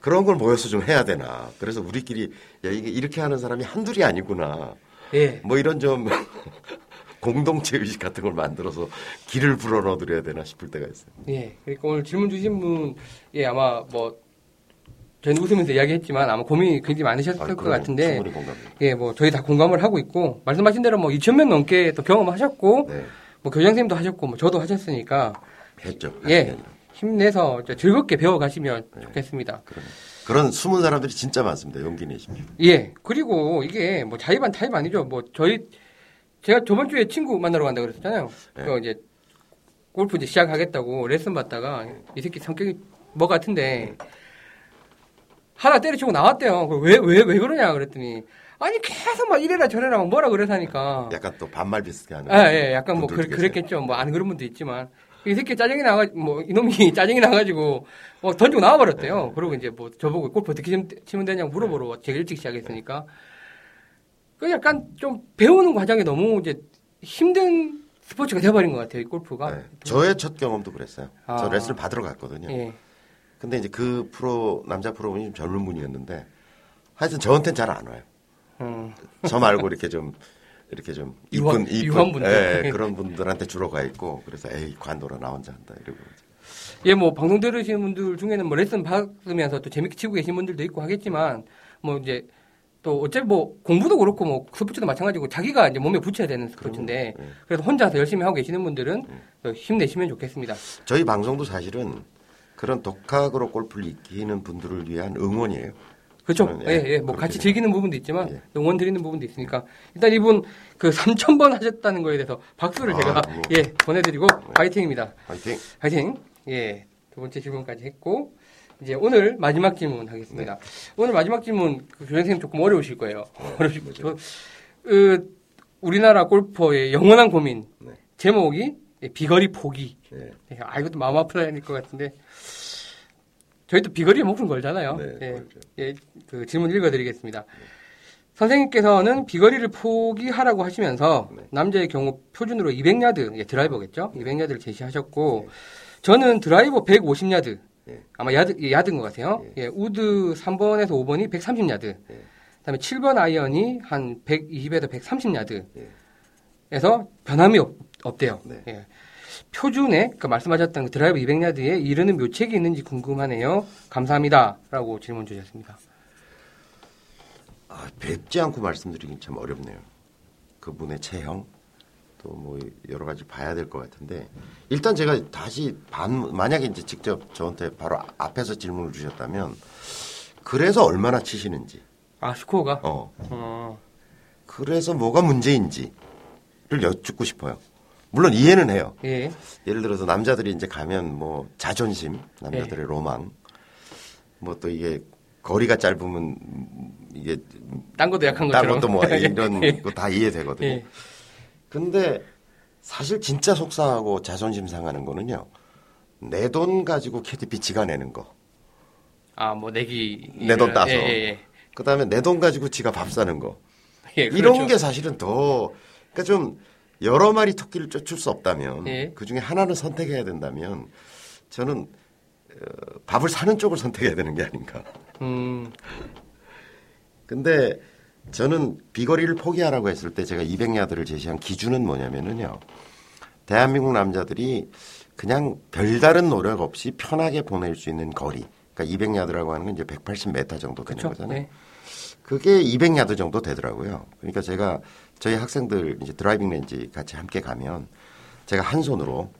그런 걸 모여서 좀 해야 되나 그래서 우리끼리 야 이게 이렇게 하는 사람이 한둘이 아니구나 예. 뭐 이런 좀 공동체 의식 같은 걸 만들어서 길을 불어넣어 드려야 되나 싶을 때가 있어요. 예. 그러니까 오늘 질문 주신 분, 예, 아마 뭐, 저희는 웃으면서 이야기했지만 아마 고민이 굉장히 많으셨을 아, 것. 같은데. 예, 뭐, 저희 다 공감을 하고 있고, 말씀하신 대로 뭐, 2,000명 넘게 또 경험하셨고, 네, 뭐, 교장선생님도 하셨고, 뭐, 저도 하셨으니까, 했죠. 예. 힘내서 즐겁게 배워가시면 좋겠습니다. 그럼. 그런 숨은 사람들이 진짜 많습니다. 용기 내십시오. 예. 그리고 이게 뭐, 자의반 타입 아니죠. 뭐, 저희, 제가 저번 주에 친구 만나러 간다고 그랬잖아요. 네. 그 이제, 골프 이제 시작하겠다고 레슨 받다가, 이 새끼 성격이 뭐 같은데, 하나 때려치고 나왔대요. 그 왜, 왜, 왜 그러냐 그랬더니, 아니, 계속 막 이래라 저래라 막 뭐라 그래서니까. 약간 또 반말 비슷하게 하는. 아, 예, 약간 뭐, 그. 그랬겠죠. 뭐, 안 그런 분도 있지만. 이 새끼 짜증이 나가, 뭐, 이놈이 짜증이 나가지고, 뭐, 던지고 나와버렸대요. 네. 그러고 이제 뭐, 저보고 골프 어떻게 치- 치면 되냐고 물어보러 제가 일찍 시작했으니까. 그 약간 좀 배우는 과정이 너무 이제 힘든 스포츠가 돼버린 것 같아요, 이 골프가. 네. 저의 첫 경험도 그랬어요. 저 아. 레슨을 받으러 갔거든요. 예. 근데 이제 그 프로 남자 프로분이 좀 젊은 분이었는데 하여튼 저한테는 잘안 와요. 음. 저 말고 이렇게 좀 이렇게 좀 유한- 이쁜 유한 분들. 예, 그런 분들한테 주로 가 있고 그래서 에이 관둬라 나 혼자 한다 이러고 예, 뭐, 방송 들으시는 분들 중에는 뭐, 레슨 받으면서 또 재밌게 치고 계신 분들도 있고 하겠지만, 뭐, 이제, 또, 어차피 뭐, 공부도 그렇고, 뭐, 스포츠도 마찬가지고, 자기가 이제 몸에 붙여야 되는 스포츠인데, 예. 그래서 혼자서 열심히 하고 계시는 분들은 또 힘내시면 좋겠습니다. 저희 방송도 사실은 그런 독학으로 골프를 익히는 분들을 위한 응원이에요. 그렇죠. 예, 예, 예. 뭐 같이. 즐기는 부분도 있지만 예. 응원 드리는 부분도 있으니까 일단 이분 그 3,000번 하셨다는 거에 대해서 박수를 아, 제가 뭐. 예, 보내드리고 파이팅입니다. 화이팅. 파이팅. 예. 두 번째 질문까지 했고 이제 오늘 마지막 질문 하겠습니다. 오늘 마지막 질문 그 교장선생님 조금 어려우실 거예요. 어려우실 거죠. 그, 우리나라 골퍼의 영원한 고민 네. 제목이 예, 비거리 포기. 예. 예, 아, 이것도 마음 아프다닐 것 같은데. 저희도 비거리에 목숨 걸잖아요. 네, 예, 그렇죠. 예, 그 질문 읽어드리겠습니다. 선생님께서는 비거리를 포기하라고 하시면서 네. 남자의 경우 표준으로 200야드, 예, 드라이버겠죠? 200야드를 제시하셨고, 네. 저는 드라이버 150야드, 예. 아마 야드, 예, 야드인 것 같아요. 예, 우드 3번에서 5번이 130야드, 예. 그다음에 7번 아이언이 한 120에서 130야드. 예. 에서 변함이 없, 없대요. 네. 예. 표준에 그 말씀하셨던 그 드라이브 200야드에 이르는 묘책이 있는지 궁금하네요. 감사합니다라고 질문 주셨습니다. 아, 뵙지 않고 말씀드리긴 참 어렵네요. 그분의 체형 또 뭐 여러 가지 봐야 될 것 같은데 일단 제가 다시 반 만약에 이제 직접 저한테 바로 아- 앞에서 질문을 주셨다면 그래서 얼마나 치시는지 아 스코어가 어 어, 그래서 뭐가 문제인지를 여쭙고 싶어요. 물론 이해는 해요. 예 예를 들어서 남자들이 이제 가면 뭐 자존심, 남자들의 네. 로망, 뭐 또 이게 거리가 짧으면 음, 이게 딴 것도 약한 딴 것처럼 것도 뭐 이런 예. 거다 이해되거든요. 예. 근데 사실 진짜 속상하고 자존심 상하는 거는요. 내 돈 가지고 캐디비 지가 내는 거. 아 뭐 내기 내 돈 따서. 예, 예, 그다음에 내 돈 가지고 지가 밥 사는 거. 예. 예, 이런 그렇죠. 게 사실은 더 그러니까 좀 여러 마리 토끼를 쫓을 수 없다면 예. 그 중에 하나는 선택해야 된다면 저는 어, 밥을 사는 쪽을 선택해야 되는 게 아닌가. 음, 근데 저는 비거리를 포기하라고 했을 때 제가 200야드를 제시한 기준은 뭐냐면은요. 대한민국 남자들이 그냥 별다른 노력 없이 편하게 보낼 수 있는 거리. 그러니까 200야드라고 하는 건 이제 180m 정도 되는 그렇죠. 거잖아요. 예. 그게 200야드 정도 되더라고요. 그러니까 제가 저희 학생들 이제 driving range 같이 함께 가면 제가 한 손으로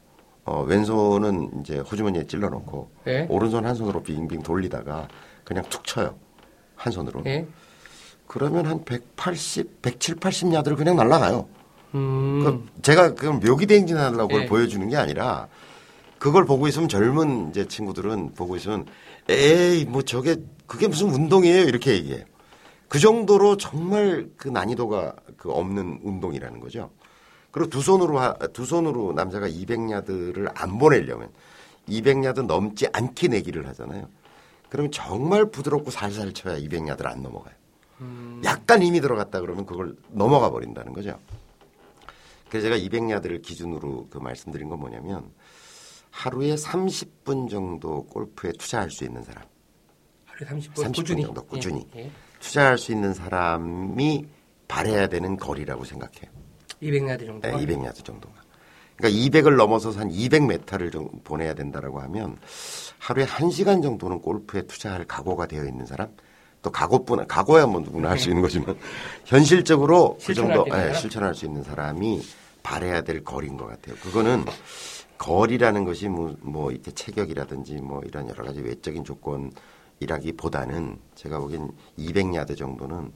어, 왼손은 이제 호주머니에 찔러넣고 예. 오른손 한 손으로 빙빙 돌리다가 그냥 툭 쳐요. 한 손으로. 예. 그러면 한 180, 170, 80야드를 그냥 날아가요. 음, 그 제가 그럼 묘기 대행진 하려고 그걸 예. 보여주는 게 아니라 그걸 보고 있으면 젊은 이제 친구들은 보고 있으면 에이 뭐 저게 그게 무슨 운동이에요 이렇게 얘기해요. 그 정도로 정말 그 난이도가 그 없는 운동이라는 거죠. 그리고 두 손으로 하- 두 손으로 남자가 200야드를 안 보내려면 200야드 넘지 않게 내기를 하잖아요. 그러면 정말 부드럽고 살살 쳐야 200야드를 안 넘어가요. 약간 힘이 들어갔다 그러면 그걸 넘어가 버린다는 거죠. 그래서 제가 200야드를 기준으로 그 말씀드린 건 뭐냐면 하루에 30분 정도 골프에 투자할 수 있는 사람, 하루에 30분, 30분 꾸준히. 정도 꾸준히. 예. 예. 투자할 수 있는 사람이 바래야 되는 거리라고 생각해요. 200야드 정도. 네, 200야드 정도가. 그러니까 200을 넘어서서 한 200m를 좀 보내야 된다라고 하면 하루에 1시간 정도는 골프에 투자할 각오가 되어 있는 사람 또 각오뿐 각오야 뭐 누구나 할 수 있는 거지만 현실적으로 그 정도 사람? 실천할 수 있는 사람이 바래야 될 거리인 것 같아요. 그거는 거리라는 것이 뭐, 뭐 이렇게 체격이라든지 뭐 이런 여러 가지 외적인 조건 이라기보다는 제가 보기엔 200야드 정도는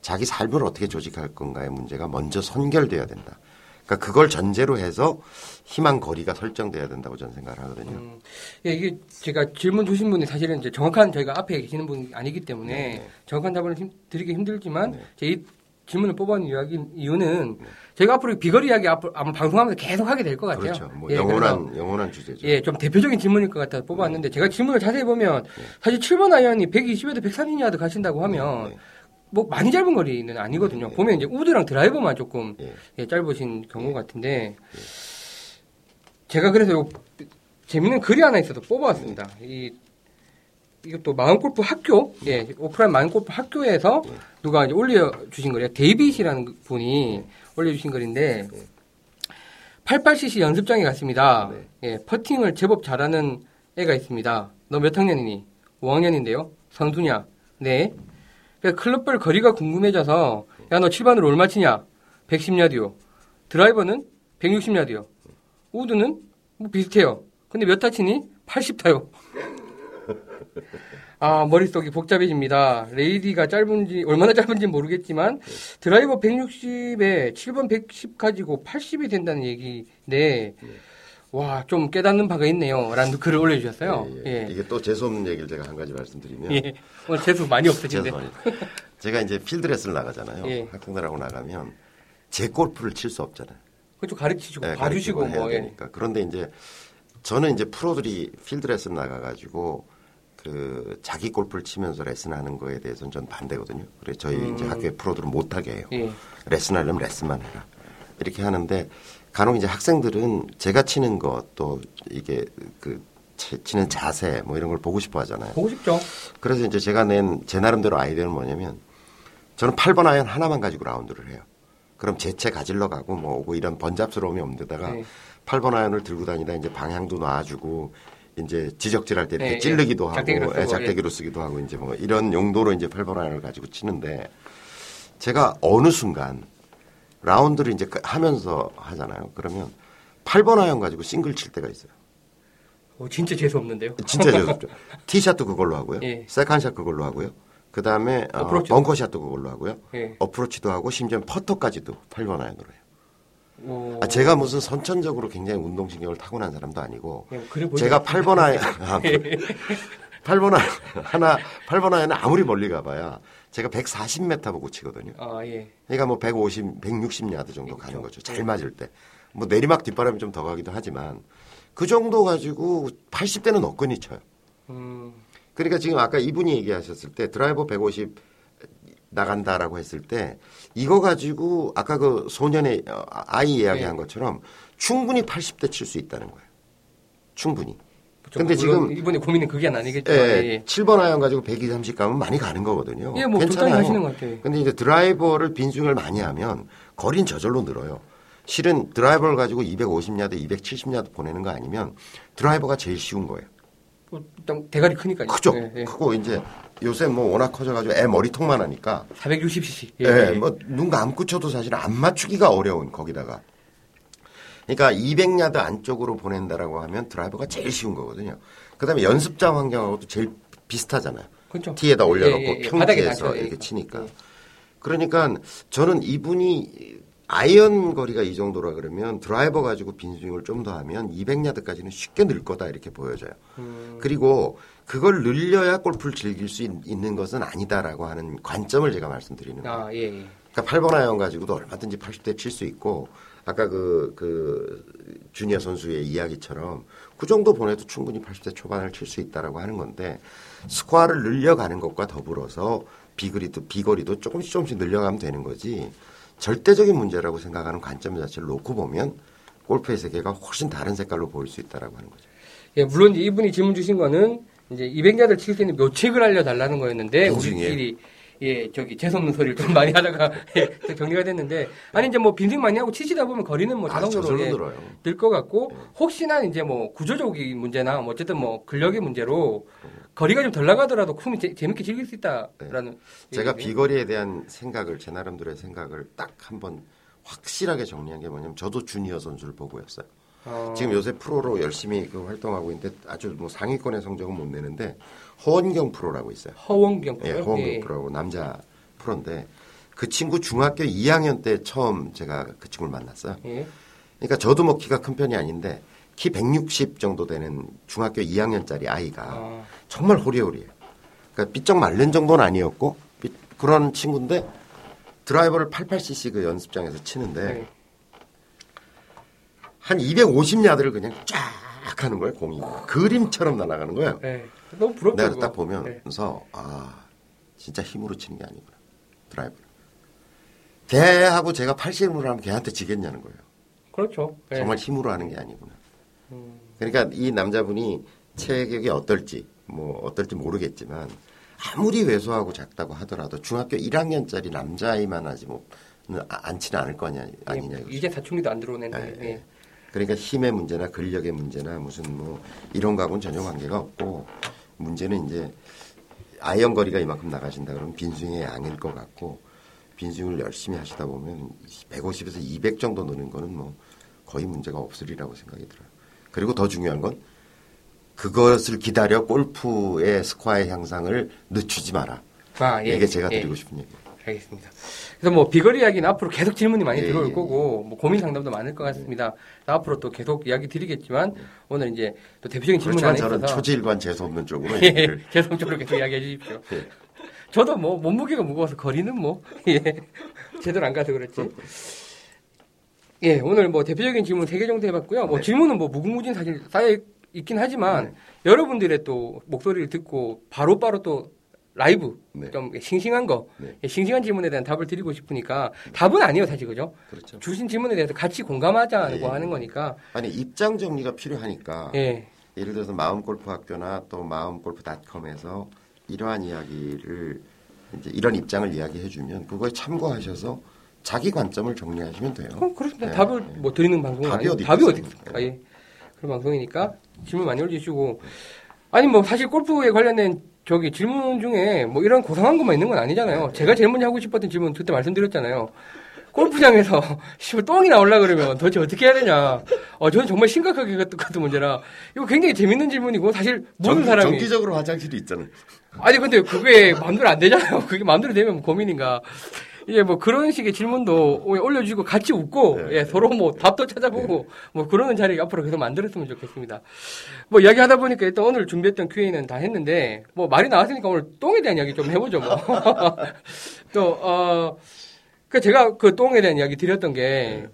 자기 삶을 어떻게 조직할 건가의 문제가 먼저 선결돼야 된다. 그러니까 그걸 전제로 해서 희망 거리가 설정돼야 된다고 저는 생각을 하거든요. 음, 예, 이게 제가 질문 주신 분이 사실은 이제 정확한 저희가 앞에 계시는 분이 아니기 때문에 네. 정확한 답을 힘- 드리기 힘들지만 네. 제이 질문을 이야기, 이유는 저희가 앞으로 비거리 이야기 앞으로 아마 방송하면서 계속 하게 될 것 같아요. 그렇죠. 뭐 예, 영원한 영원한 주제죠. 예, 좀 대표적인 질문일 것 같아서 뽑았는데 제가 질문을 자세히 보면 사실 7번 아이언이 120에도 130야드 가신다고 하면 네. 뭐 많이 짧은 거리는 아니거든요. 네. 보면 이제 우드랑 드라이버만 조금 예. 예, 짧으신 경우 같은데 제가 그래서 요 재밌는 글이 하나 있어서 뽑아왔습니다. 이 이것도 마음골프 학교, 예, 오프라인 마음골프 학교에서 누가 이제 올려주신 거예요. 데이빗이라는 분이 올려주신 글인데 88cc 연습장에 갔습니다. 네. 예, 퍼팅을 제법 잘하는 애가 있습니다. 너 몇 학년이니? 5학년인데요. 선수냐? 네. 그러니까 클럽별 거리가 궁금해져서 야 너 7반으로 얼마 치냐? 110야드요. 드라이버는 160야드요. 우드는 뭐 비슷해요. 근데 몇 타 치니? 80타요. 아 머릿속이 복잡해집니다. 레이디가 짧은지 얼마나 짧은지 모르겠지만 드라이버 160에 7번 110 가지고 80이 된다는 얘기인데 와 좀 깨닫는 바가 있네요. 라는 글을 올려주셨어요. 예, 예. 예. 이게 또 재수없는 얘기를 제가 한 가지 말씀드리면 예. 오늘 재수 많이 없으신데. 제가 이제 필드레스를 나가잖아요. 예. 학생들하고 나가면 제 골프를 칠 수 없잖아요. 그쪽 가르치시고 네, 봐주시고 뭐 예. 되니까. 그런데 이제 저는 이제 프로들이 필드 레슨 나가가지고 그 자기 골프를 치면서 레슨하는 거에 대해서는 전 반대거든요. 그래 서 저희 이제 학교에 프로들은 못하게 해요. 예. 레슨하려면 레슨만 해라. 이렇게 하는데 간혹 이제 학생들은 제가 치는 것 또 이게 그 치- 치는 자세 뭐 이런 걸 보고 싶어 하잖아요. 보고 싶죠. 그래서 이제 제가 낸 제 나름대로 아이디어는 뭐냐면 저는 8번 아이언 하나만 가지고 라운드를 해요. 그럼 제 채 가질러 가고 뭐 오고 이런 번잡스러움이 없는 데다가 네. 8번 아이언을 들고 다니다 이제 방향도 봐주고 이제 지적질할 때 이렇게 네, 찔르기도 예. 하고 작대기로 예, 쓰고, 작대기로 쓰기도 하고 이제 뭐 이런 용도로 이제 8번 아이언을 가지고 치는데 제가 어느 순간 라운드를 이제 그 하면서 하잖아요. 그러면 8번 아이언 가지고 싱글 칠 때가 있어요. 어, 진짜 재수 없는데요. 진짜 재밌죠. 티샷도 그걸로 하고요. 예. second shot 그걸로 하고요. 그 다음에 어. 벙커샷도 그걸로 하고요. 예. 어프로치도 하고 심지어 퍼터까지도 8번 아이언으로 해요. 어, 아, 제가 무슨 선천적으로 굉장히 운동신경을 타고난 사람도 아니고 보이지 제가 않습니다. 8번 아이언 아, 8번 아이언 하나 8번 아이언은 아무리 멀리 가봐야 제가 140m 보고 치거든요. 아 예. 그러니까 뭐 150, 160야드 정도 가는 그렇죠. 거죠. 잘 맞을 때. 뭐 내리막 뒷바람이 좀 더 가기도 하지만 그 정도 가지고 80대는 거뜬히 쳐요. 음, 그러니까 지금 아까 이분이 얘기하셨을 때 드라이버 150 나간다라고 했을 때 이거 가지고 아까 그 소년의 어, 아이 이야기한 네. 것처럼 충분히 80대 칠 수 있다는 거예요. 충분히. 근데 지금 이분의 고민은 그게 아니겠죠. 예, 예, 7번 아이언 가지고 120 가면 많이 가는 거거든요. 예. 예, 뭐 괜찮아요. 하시는 것 같아요. 근데 이제 드라이버를 빈스윙을 많이 하면 거리는 저절로 늘어요. 실은 드라이버를 가지고 250야드, 270야드 보내는 거 아니면 드라이버가 제일 쉬운 거예요. 뭐, 일단 대가리 크니까요. 크죠? 예, 예. 크고 이제 요새 뭐 워낙 커져가지고 애 머리통만 하니까 460cc. 예, 뭐눈 감고 쳐도 사실 안 맞추기가 어려운 거기다가. 그러니까 200야드 안쪽으로 보낸다라고 하면 드라이버가 제일 쉬운 거거든요. 그다음에 연습장 환경하고도 제일 비슷하잖아요. 그렇죠. 티에다 올려놓고 예, 예, 예. 평지에서 이렇게. 치니까. 그러니까 저는 이분이 아이언 거리가 이 정도라 그러면 드라이버 가지고 빈스윙을 좀 더 하면 200야드까지는 쉽게 늘 거다 이렇게 보여져요. 음. 그리고 그걸 늘려야 골프를 즐길 수 있, 는 것은 아니다라고 하는 관점을 제가 말씀드리는 거예요. 아, 예, 예. 그러니까 8번 아이언 가지고도 얼마든지 80대 칠 수 있고 아까 그, 그 주니어 선수의 이야기처럼 그 정도 보내도 충분히 80대 초반을 칠 수 있다라고 하는 건데 스코어를 늘려가는 것과 더불어서 비거리도 비거리도 조금씩 조금씩 늘려가면 되는 거지 절대적인 문제라고 생각하는 관점 자체를 놓고 보면 골프의 세계가 훨씬 다른 색깔로 보일 수 있다라고 하는 거죠. 예, 물론 이분이 질문 주신 거는 이제 200야드 칠 때는 묘책을 알려달라는 거였는데 빈스윙이에요. 우리끼리 예 저기 재수없는 소리를 좀 많이 하다가 예, 정리가 됐는데 아니 이제 뭐 빈스윙 많이 하고 치시다 보면 거리는 뭐 아, 자동적으로 저절로 예, 늘어요. 늘것 같고 혹시나 이제 뭐 구조적인 문제나 뭐 어쨌든 뭐 근력의 문제로 거리가 좀 덜 나가더라도 쿵이 재- 재밌게 즐길 수 있다라는 제가 얘기예요. 비거리에 대한 생각을 제 나름대로의 생각을 딱 한번 확실하게 정리한 게 뭐냐면 저도 주니어 선수를 보고였어요. 어, 지금 요새 프로로 열심히 그 활동하고 있는데 아주 뭐 상위권의 성적은 못 내는데 허원경 프로라고 있어요. 허원경 예, 프로? 허원경 예. 프로라고 남자 프로인데 그 친구 중학교 2학년 때 처음 제가 그 친구를 만났어요. 예. 그러니까 저도 뭐 키가 큰 편이 아닌데 키 160 정도 되는 중학교 2학년짜리 아이가 아, 정말 호리호리해요. 그러니까 삐쩍 마른 정도는 아니었고 삐- 그런 친구인데 드라이버를 88cc 그 연습장에서 치는데 네. 한 250야드를 그냥 쫙 하는 거예요 공이 그림처럼 날아가는 거예요. 예. 너무 부럽죠. 내가. 딱 예. 보면서 아 진짜 힘으로 치는 게 아니구나 드라이버. 걔하고 제가 80으로 하면 걔한테 지겠냐는 거예요. 그렇죠. 예. 정말 힘으로 하는 게 아니구나. 음. 그러니까 이 남자분이 체격이 어떨지 뭐 어떨지 모르겠지만 아무리 왜소하고 작다고 하더라도 중학교 1학년짜리 남자아이만 하지 뭐 않지는 않을 거 아니냐 아니냐 예. 이제 사춘기도 안 들어오는데. 예, 예. 예. 그러니까 힘의 문제나 근력의 문제나 무슨 뭐 이런 거하고는 전혀 관계가 없고 문제는 이제 아이언 거리가 이만큼 나가신다 그러면 빈스윙의 양일 것 같고 빈스윙을 열심히 하시다 보면 150에서 200 정도 느는 거는 뭐 거의 문제가 없으리라고 생각이 들어요. 그리고 더 중요한 건 그것을 기다려 골프의 스코어의 향상을 늦추지 마라. 아, 예. 이게 제가 예. 드리고 싶은 얘기예요. 알겠습니다. 그래서 뭐 비거리 이야기는 앞으로 계속 질문이 많이 예, 들어올 예, 거고 뭐 고민 상담도 많을 것 같습니다. 앞으로 또 계속 이야기 드리겠지만 오늘 이제 또 대표적인 질문 안에 있어서 초지일관 재수 없는 쪽으로 예, 얘기를 계속적으로 계속 이야기해 주십시오. 예. 저도 뭐 몸무게가 무거워서 거리는 뭐 예, 제대로 안 가서 그렇지. 예, 오늘 뭐 대표적인 질문 세 개 정도 해봤고요. 뭐 네. 질문은 뭐 무궁무진 사실 쌓여 있긴 하지만 네. 여러분들의 또 목소리를 듣고 바로바로 또 라이브 네. 좀 싱싱한 거, 네. 예, 싱싱한 질문에 대한 답을 드리고 싶으니까 답은 아니에요, 사실 그죠? 그렇죠. 주신 질문에 대해서 같이 공감하자고 예, 예. 하는 거니까. 아니 입장 정리가 필요하니까 예. 예를 들어서 마음골프학교나 또 마음골프닷컴에서 이러한 이야기를 이제 이런 입장을 이야기해주면 그거에 참고하셔서 자기 관점을 정리하시면 돼요. 그럼 그렇습니다. 네, 답을 네. 뭐 드리는 방송은 답이 어디 답이 어디? 있습니까? 예. 그런 방송이니까 질문 많이 올려주시고 아니 뭐 사실 골프에 관련된 저기 질문 중에 뭐 이런 고상한 것만 있는 건 아니잖아요. 제가 제일 먼저 하고 싶었던 질문 그때 말씀드렸잖아요. 골프장에서 씨발 똥이 나올라 그러면 도대체 어떻게 해야 되냐. 어 저는 정말 심각하게 같은 문제라 이거 굉장히 재밌는 질문이고 사실 모든 정- 사람이 정기적으로 화장실이 있잖아요. 아니 근데 그게 마음대로 안 되잖아요. 그게 마음대로 되면 고민인가. 이게 뭐 그런 식의 질문도 올려주고 같이 웃고 네. 예, 서로 뭐 답도 찾아보고 뭐 그러는 자리 앞으로 계속 만들었으면 좋겠습니다. 뭐 이야기 하다 보니까 일단 오늘 준비했던 Q&A는 다 했는데 뭐 말이 나왔으니까 오늘 똥에 대한 이야기 좀 해보죠 뭐. 또 어 그 제가 그 똥에 대한 이야기 드렸던 게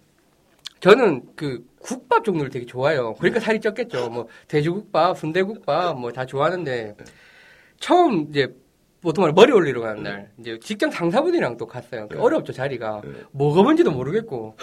저는 그 국밥 종류를 되게 좋아해요. 그러니까 살이 쪘겠죠. 뭐 돼지국밥, 순대국밥 뭐 다 좋아하는데 처음 이제 보통 말 머리 올리러 가는 날 이제 직장 상사분이랑 또 갔어요. 네. 어렵죠 자리가 네. 먹어본지도 모르겠고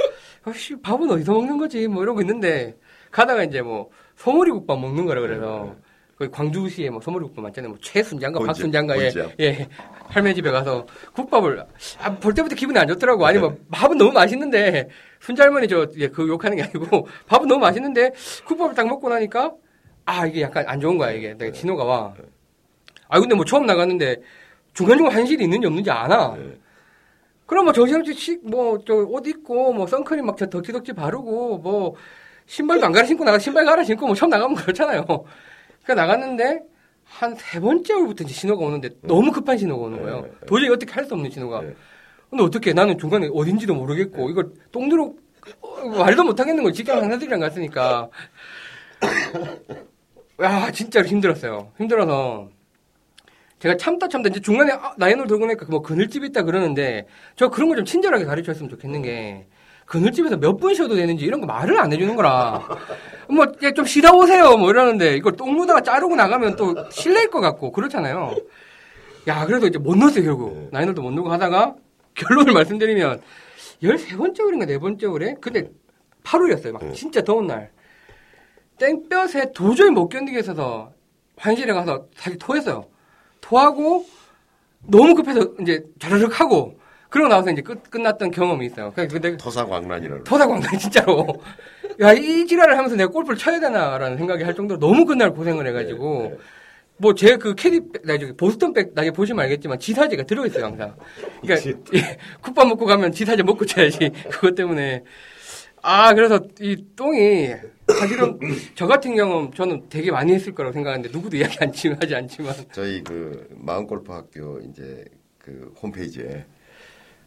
아씨 밥은 어디서 먹는 거지 뭐 이러고 있는데 가다가 이제 뭐 소머리국밥 먹는 거라 그래서 거기 광주시에 뭐 소머리국밥 맞잖아요. 뭐 최순장가 본점, 박순장가 예. 예 할매 집에 가서 국밥을 아, 볼 때부터 기분이 안 좋더라고. 아니 뭐 밥은 너무 맛있는데 순잘머니 저그 욕하는 게 아니고 밥은 너무 맛있는데 국밥을 딱 먹고 나니까 아 이게 약간 안 좋은 거야 이게 내가 진호가 와. 아 근데 뭐 처음 나갔는데 중간중간 한실이 있는지 없는지 아나. 네. 그럼 뭐 정신없이 뭐저 옷 입고 뭐 선크림 막 덕지덕지 바르고 뭐 신발도 안 갈아 신고 나가 신발 갈아 신고 뭐 처음 나가면 그렇잖아요. 그러니까 나갔는데 한 세 번째 월부터 이제 신호가 오는데 너무 급한 신호가 오는 거예요. 네, 네. 도저히 어떻게 할 수 없는 신호가. 네. 근데 어떻게 나는 중간에 어딘지도 모르겠고 이걸 똥누로 어, 말도 못 하겠는 걸 직장 상사들이랑 갔으니까 야 진짜로 힘들었어요. 힘들어서 제가 참다 참다 이제 중간에 아, 나이노를 돌고 나니까 뭐 그늘집 있다 그러는데 저 그런 거좀 친절하게 가르쳐 줬으면 좋겠는 게 그늘집에서 몇 분 쉬어도 되는지 이런 거 말을 안 해주는 거라 뭐 좀 쉬다 오세요 뭐 이러는데 이걸 똥 누다가 자르고 나가면 또 실례일 것 같고 그렇잖아요. 야 그래도 이제 못 넣었어요 결국 네. 나이노도 못 넣고 하다가 결론을 말씀드리면 13번째 월인가 네 번째 월에 근데 8월이었어요 막 네. 진짜 더운 날 땡볕에 도저히 못 견디겠어서 화장실에 가서 사실 토했어요. 토하고 너무 급해서 이제 자르륵 하고 그러고 나와서 이제 끝, 끝났던 경험이 있어요. 내가 토사광란이라고. 토사광단 진짜로 야 이 지랄을 하면서 내가 골프를 쳐야 되나라는 생각이 할 정도로 너무 그날 고생을 해가지고 네, 네. 뭐제 그 캐디백 나 저기 보스턴 백 나중에 보시면 알겠지만 지사제가 들어있어요 항상. 그러니까 예, 국밥 먹고 가면 지사제 먹고 쳐야지 그것 때문에 아 그래서 이 똥이 사실은 저 같은 경험 저는 되게 많이 했을 거라고 생각하는데 누구도 이야기 안 치면 하지 않지만 저희 그 마음골프 학교 이제 그 홈페이지에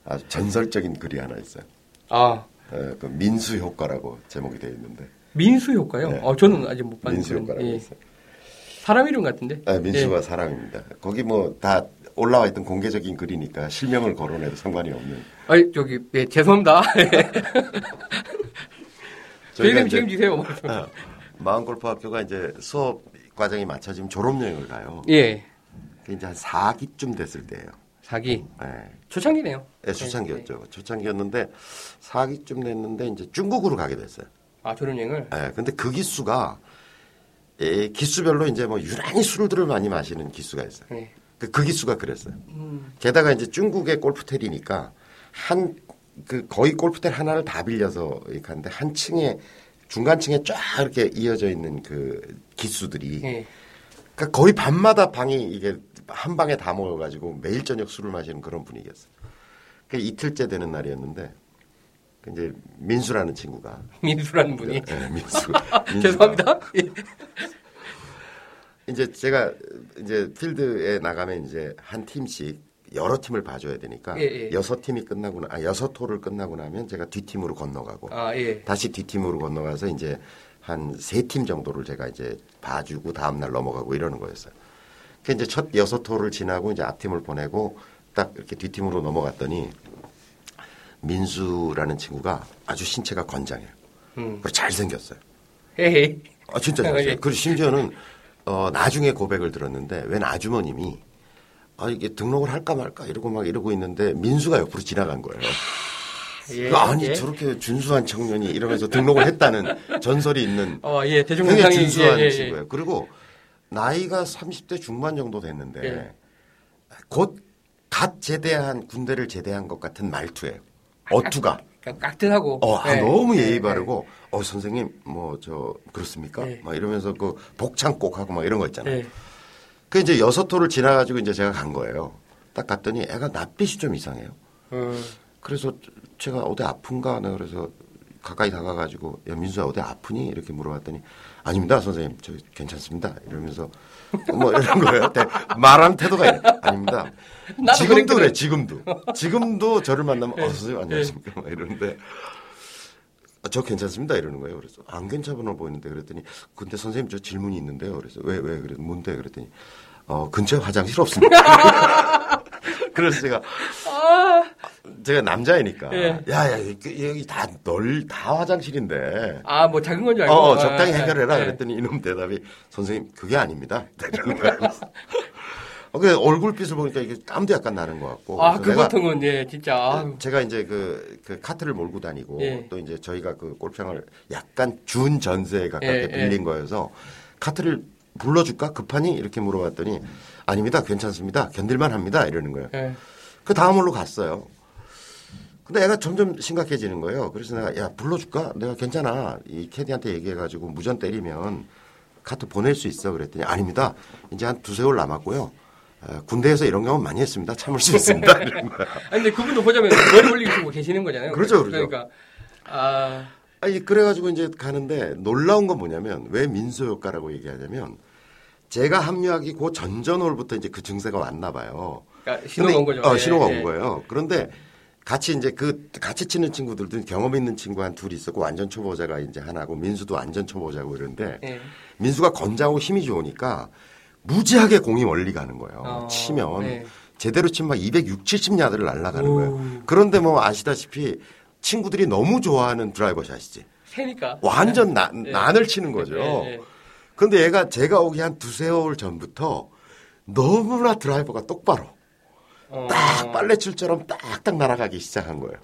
아주 전설적인 글이 하나 있어요. 아 어, 그 민수 효과라고 제목이 되어 있는데 민수 효과요? 네. 어 저는 아직 못 봤는데 민수 효과라고 예. 있어요. 사람 이름 같은데. 아, 민수가 사람입니다. 거기 뭐 다 올라와 있던 공개적인 글이니까 실명을 거론해도 상관이 없는. 아니 저기 예, 죄송합니다. 이제 책임지세요. 뭐. 어, 마음골프 학교가 이제 수업 과정이 맞춰지면 졸업여행을 가요. 예. 이제 한 4기쯤 됐을 때예요. 사기. 예. 초창기네요. 예, 초창기였죠. 초창기였는데 4기쯤 됐는데 이제 중국으로 가게 됐어요. 아 졸업여행을. 예, 근데 그 기수가 예, 기수별로 이제 뭐 유난히 술들을 많이 마시는 기수가 있어요. 네. 그, 그 기수가 그랬어요. 음. 게다가 이제 중국의 골프텔이니까 한 그 거의 골프텔 하나를 다 빌려서 이렇게 하는데 한 층에 중간 층에 쫙 이렇게 이어져 있는 그 기수들이 예. 그러니까 거의 밤마다 방이 이게 한 방에 다 모여가지고 매일 저녁 술을 마시는 그런 분위기였어요. 그 이틀째 되는 날이었는데 그 이제 민수라는 친구가 민수라는 분이. 네, 민수. 죄송합니다. 예. 이제 제가 이제 필드에 나가면 이제 한 팀씩 여러 팀을 봐줘야 되니까 예, 예. 여섯 팀이 끝나고 나, 아, 여섯 홀을 끝나고 나면 제가 뒷 팀으로 건너가고 아 예. 다시 뒷 팀으로 건너가서 이제 한 세 팀 정도를 제가 이제 봐주고 다음 날 넘어가고 이러는 거였어요. 그 이제 첫 여섯 홀을 지나고 이제 앞 팀을 보내고 딱 이렇게 뒷 팀으로 넘어갔더니 민수라는 친구가 아주 신체가 건장해요. 음. 그리고 잘생겼어요. 헤헤. 아, 진짜 예. 잘생겼어요. 그리고 심지어는 어, 나중에 고백을 들었는데 웬 아주머님이 아, 이게 등록을 할까 말까 이러고 막 이러고 있는데 민수가 옆으로 지나간 거예요. 예, 그 아니 예. 저렇게 준수한 청년이 이러면서 등록을 했다는 전설이 있는 어, 예, 굉장히 준수한 예, 예, 친구예요. 그리고 나이가 30대 중반 정도 됐는데 예. 곧갓 제대한 군대를 제대한 것 같은 말투예요. 어투가. 깍듯하고. 어, 아, 예. 너무 예의 예, 바르고, 어, 선생님, 뭐, 저, 그렇습니까? 예. 막 이러면서 그 복창 꼭 하고 막 이런 거 있잖아요. 예. 그 이제 여섯 호를 지나가지고 이제 제가 간 거예요. 딱 갔더니 애가 낯빛이 좀 이상해요. 음. 그래서 제가 어디 아픈가? 내가 그래서 가까이 다가가지고, 야, 민수야, 어디 아프니? 이렇게 물어봤더니, 아닙니다, 선생님. 저 괜찮습니다. 이러면서, 뭐 이런 거예요. 대- 말하는 태도가 이래. 아닙니다. 지금도. 그래, 지금도. 지금도 저를 만나면, 예. 어, 선생님, 안녕하십니까? 막 이러는데, 아, 저 괜찮습니다. 이러는 거예요. 그래서 안 괜찮아 보이는데 그랬더니, 근데 선생님 저 질문이 있는데요. 그래서 왜, 왜? 그래 뭔데? 그랬더니, 어, 근처에 화장실 없습니다. 그래서 제가, 제가 남자이니까, 예. 야, 야, 여기, 다 널, 다 화장실인데, 아, 뭐 작은 건 줄 알고. 어, 적당히 아, 해결해라. 예. 그랬더니 이놈 대답이 선생님 그게 아닙니다. 이러는. 어, 그 얼굴빛을 보니까 이게 땀도 약간 나는 것 같고. 아, 그 내가 고통은, 예, 진짜. 아유. 제가 이제 그, 그 카트를 몰고 다니고 예. 또 이제 저희가 그 골평을 약간 준 전세에 가깝게 예, 예. 빌린 거여서 카트를 불러줄까 급하니 이렇게 물어봤더니 아닙니다 괜찮습니다 견딜만 합니다 이러는 거예요. 예. 그 다음 홀로 갔어요. 근데 애가 점점 심각해지는 거예요. 그래서 내가 야 불러줄까? 내가 괜찮아. 이 캐디한테 얘기해가지고 무전 때리면 카트 보낼 수 있어. 그랬더니 아닙니다. 이제 한 두세 월 남았고요. 어, 군대에서 이런 경험 많이 했습니다. 참을 수 있습니다. 아니, 근데 그분도 보자면 머리 올리고 계시는 거잖아요. 그렇죠, 그렇죠. 그러니까, 아, 아니 그래가지고 이제 가는데 놀라운 건 뭐냐면 왜 민소 효과라고 얘기하냐면 제가 합류하기 그 전전홀부터 이제 그 증세가 왔나 봐요. 그러니까 신호가 온 거죠. 어, 예, 신호가 예. 온 거예요. 그런데 같이 이제 그 같이 치는 친구들도 경험 있는 친구 한 둘이 있었고 완전 초보자가 이제 하나고 민수도 완전 초보자고 이런데 예. 민수가 건장하고 힘이 좋으니까 무지하게 공이 멀리 가는 거예요. 어, 치면 네. 제대로 치면 막 260, 70야드를 날아가는 오. 거예요. 그런데 뭐 아시다시피 친구들이 너무 좋아하는 드라이버 샷이지. 새니까. 완전 나, 예. 난을 치는 거죠. 예, 예. 근데 얘가 제가 오기 한 두세 월 전부터 너무나 드라이버가 똑바로 어. 딱 빨래줄처럼 딱딱 날아가기 시작한 거예요.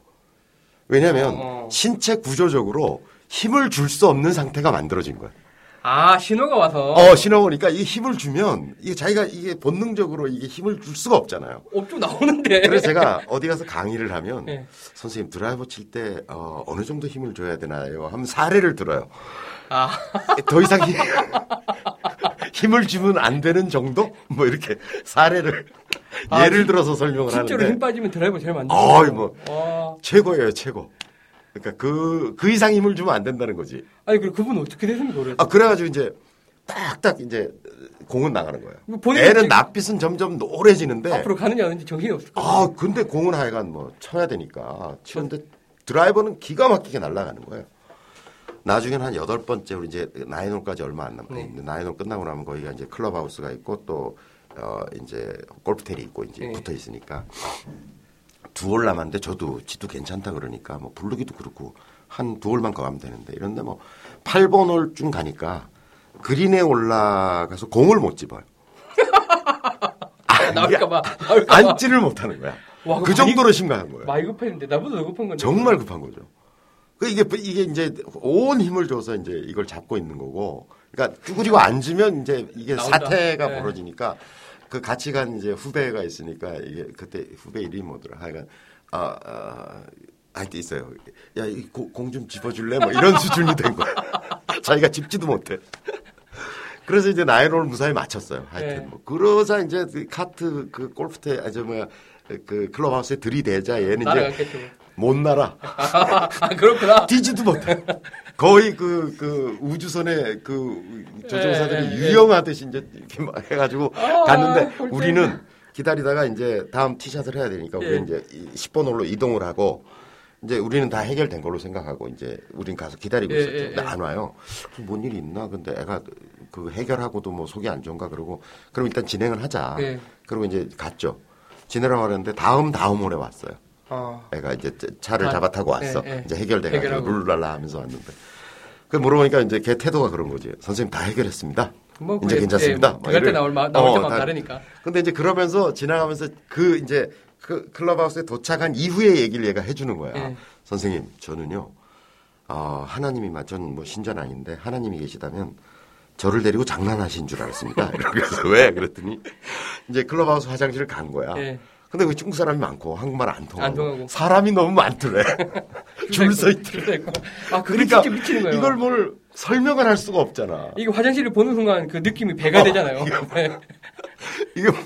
왜냐하면 어. 신체 구조적으로 힘을 줄 수 없는 상태가 만들어진 거예요. 아, 신호가 와서. 어, 신어보니까 이게 힘을 주면 이게 자기가 이게 본능적으로 이게 힘을 줄 수가 없잖아요. 업주 나오는데. 그래서 제가 어디 가서 강의를 하면 네. 선생님 드라이버 칠 때 어, 어느 정도 힘을 줘야 되나요? 하면 사례를 들어요. 아, 더 이상 힘, 힘을 주면 안 되는 정도? 뭐 이렇게 사례를 아, 예를 들어서 설명을 실제로 하는데 힘 빠지면 드라이버 제일 만들죠. 어이, 뭐. 와. 최고예요, 최고. 그러니까 그, 그 이상 힘을 주면 안 된다는 거지. 아니, 그리고 그분 어떻게 됐습니까, 그래서? 아, 그래가지고 이제 딱딱 이제 공은 나가는 거예요. 뭐 애는 낯빛은 점점 노래지는데 앞으로 가느냐, 아는지 정신이 없을 거예요. 아, 근데 공은 하여간 뭐 쳐야 되니까 치는데 드라이버는 기가 막히게 날아가는 거예요. 나중에는 한 여덟 번째 우리 이제 나인홀까지 얼마 안 남았는데 나인홀 끝나고 나면 거기가 이제 클럽하우스가 있고 또 어, 이제 골프텔이 있고 이제 네. 붙어 있으니까 두홀 남았는데 저도 지도 괜찮다 그러니까 뭐 부르기도 그렇고 한두 홀만 더 가면 되는데 이런데 뭐 8번 홀쯤 가니까 그린에 올라가서 공을 못 집어요. 아, 나올까봐. 나올까봐. 앉지를 못하는 거야. 와, 그 정도로 심각한 거예요. 많이 급했는데, 나보다 더 급한 건데. 정말 급한 거죠. 그 이게 이게 이제 온 힘을 줘서 이제 이걸 잡고 있는 거고, 그러니까 쭈그리고 앉으면 이제 이게 나온다. 사태가 네. 벌어지니까 그 같이 간 이제 후배가 있으니까 이게 그때 후배 이름이 뭐더라. 하여간 아, 아 할때 있어요. 야, 이 공 좀 집어줄래? 뭐 이런 수준이 된 거야. 자기가 집지도 못해. 그래서 이제 나이론을 무사히 맞췄어요. 하여튼 네. 뭐 그러자 이제 그 카트 그 골프대 아저 뭐야 그 클럽하우스에 들이대자 얘는 이제 날아갔겠죠. 못 날아. 아, 그렇구나. 뛰지도 못해. 거의 그, 그 우주선의 그 조종사들이 예, 예, 예. 유영하듯이 이제 이렇게 막 해가지고 아, 갔는데 볼 우리는 기다리다가 이제 다음 티샷을 해야 되니까 예. 우리 이제 10번 홀로 이동을 하고 이제 우리는 다 해결된 걸로 생각하고 이제 우린 가서 기다리고 예, 있었죠. 예, 근데 예. 안 와요. 뭔 일이 있나? 근데 애가 그 해결하고도 뭐 속이 안 좋은가 그러고 그럼 일단 진행을 하자. 예. 그리고 이제 갔죠. 진행을 하려는데 다음 다음 홀에 왔어요. 어. 애가 이제 차를 아, 잡아 타고 왔어. 예, 예. 이제 해결돼가지고. 룰랄라 하면서 왔는데. 그 물어보니까 이제 걔 태도가 그런 거지. 선생님 다 해결했습니다. 뭐 이제 그게, 괜찮습니다. 예, 막 들어갈 때 이래. 나올, 마- 나올 어, 때마다 다- 다르니까. 근데 이제 그러면서 지나가면서 그 이제 그 클럽하우스에 도착한 이후의 얘기를 얘가 해주는 거야. 예. 선생님, 저는요, 어, 하나님이, 전뭐 신전 아닌데 하나님이 계시다면 저를 데리고 장난하신 줄 알았습니다. 그래서 왜? 그랬더니 이제 클럽하우스 화장실을 간 거야. 예. 근데 왜 중국 사람이 많고 한국말 안 통하고, 안 통하고. 사람이 너무 많더래. 줄 서 있더래. 있고. 아, 그게 그러니까 미치는 거예요. 이걸 뭘 설명을 할 수가 없잖아. 이거 화장실을 보는 순간 그 느낌이 배가 어, 되잖아요. 네. 이게 뭐-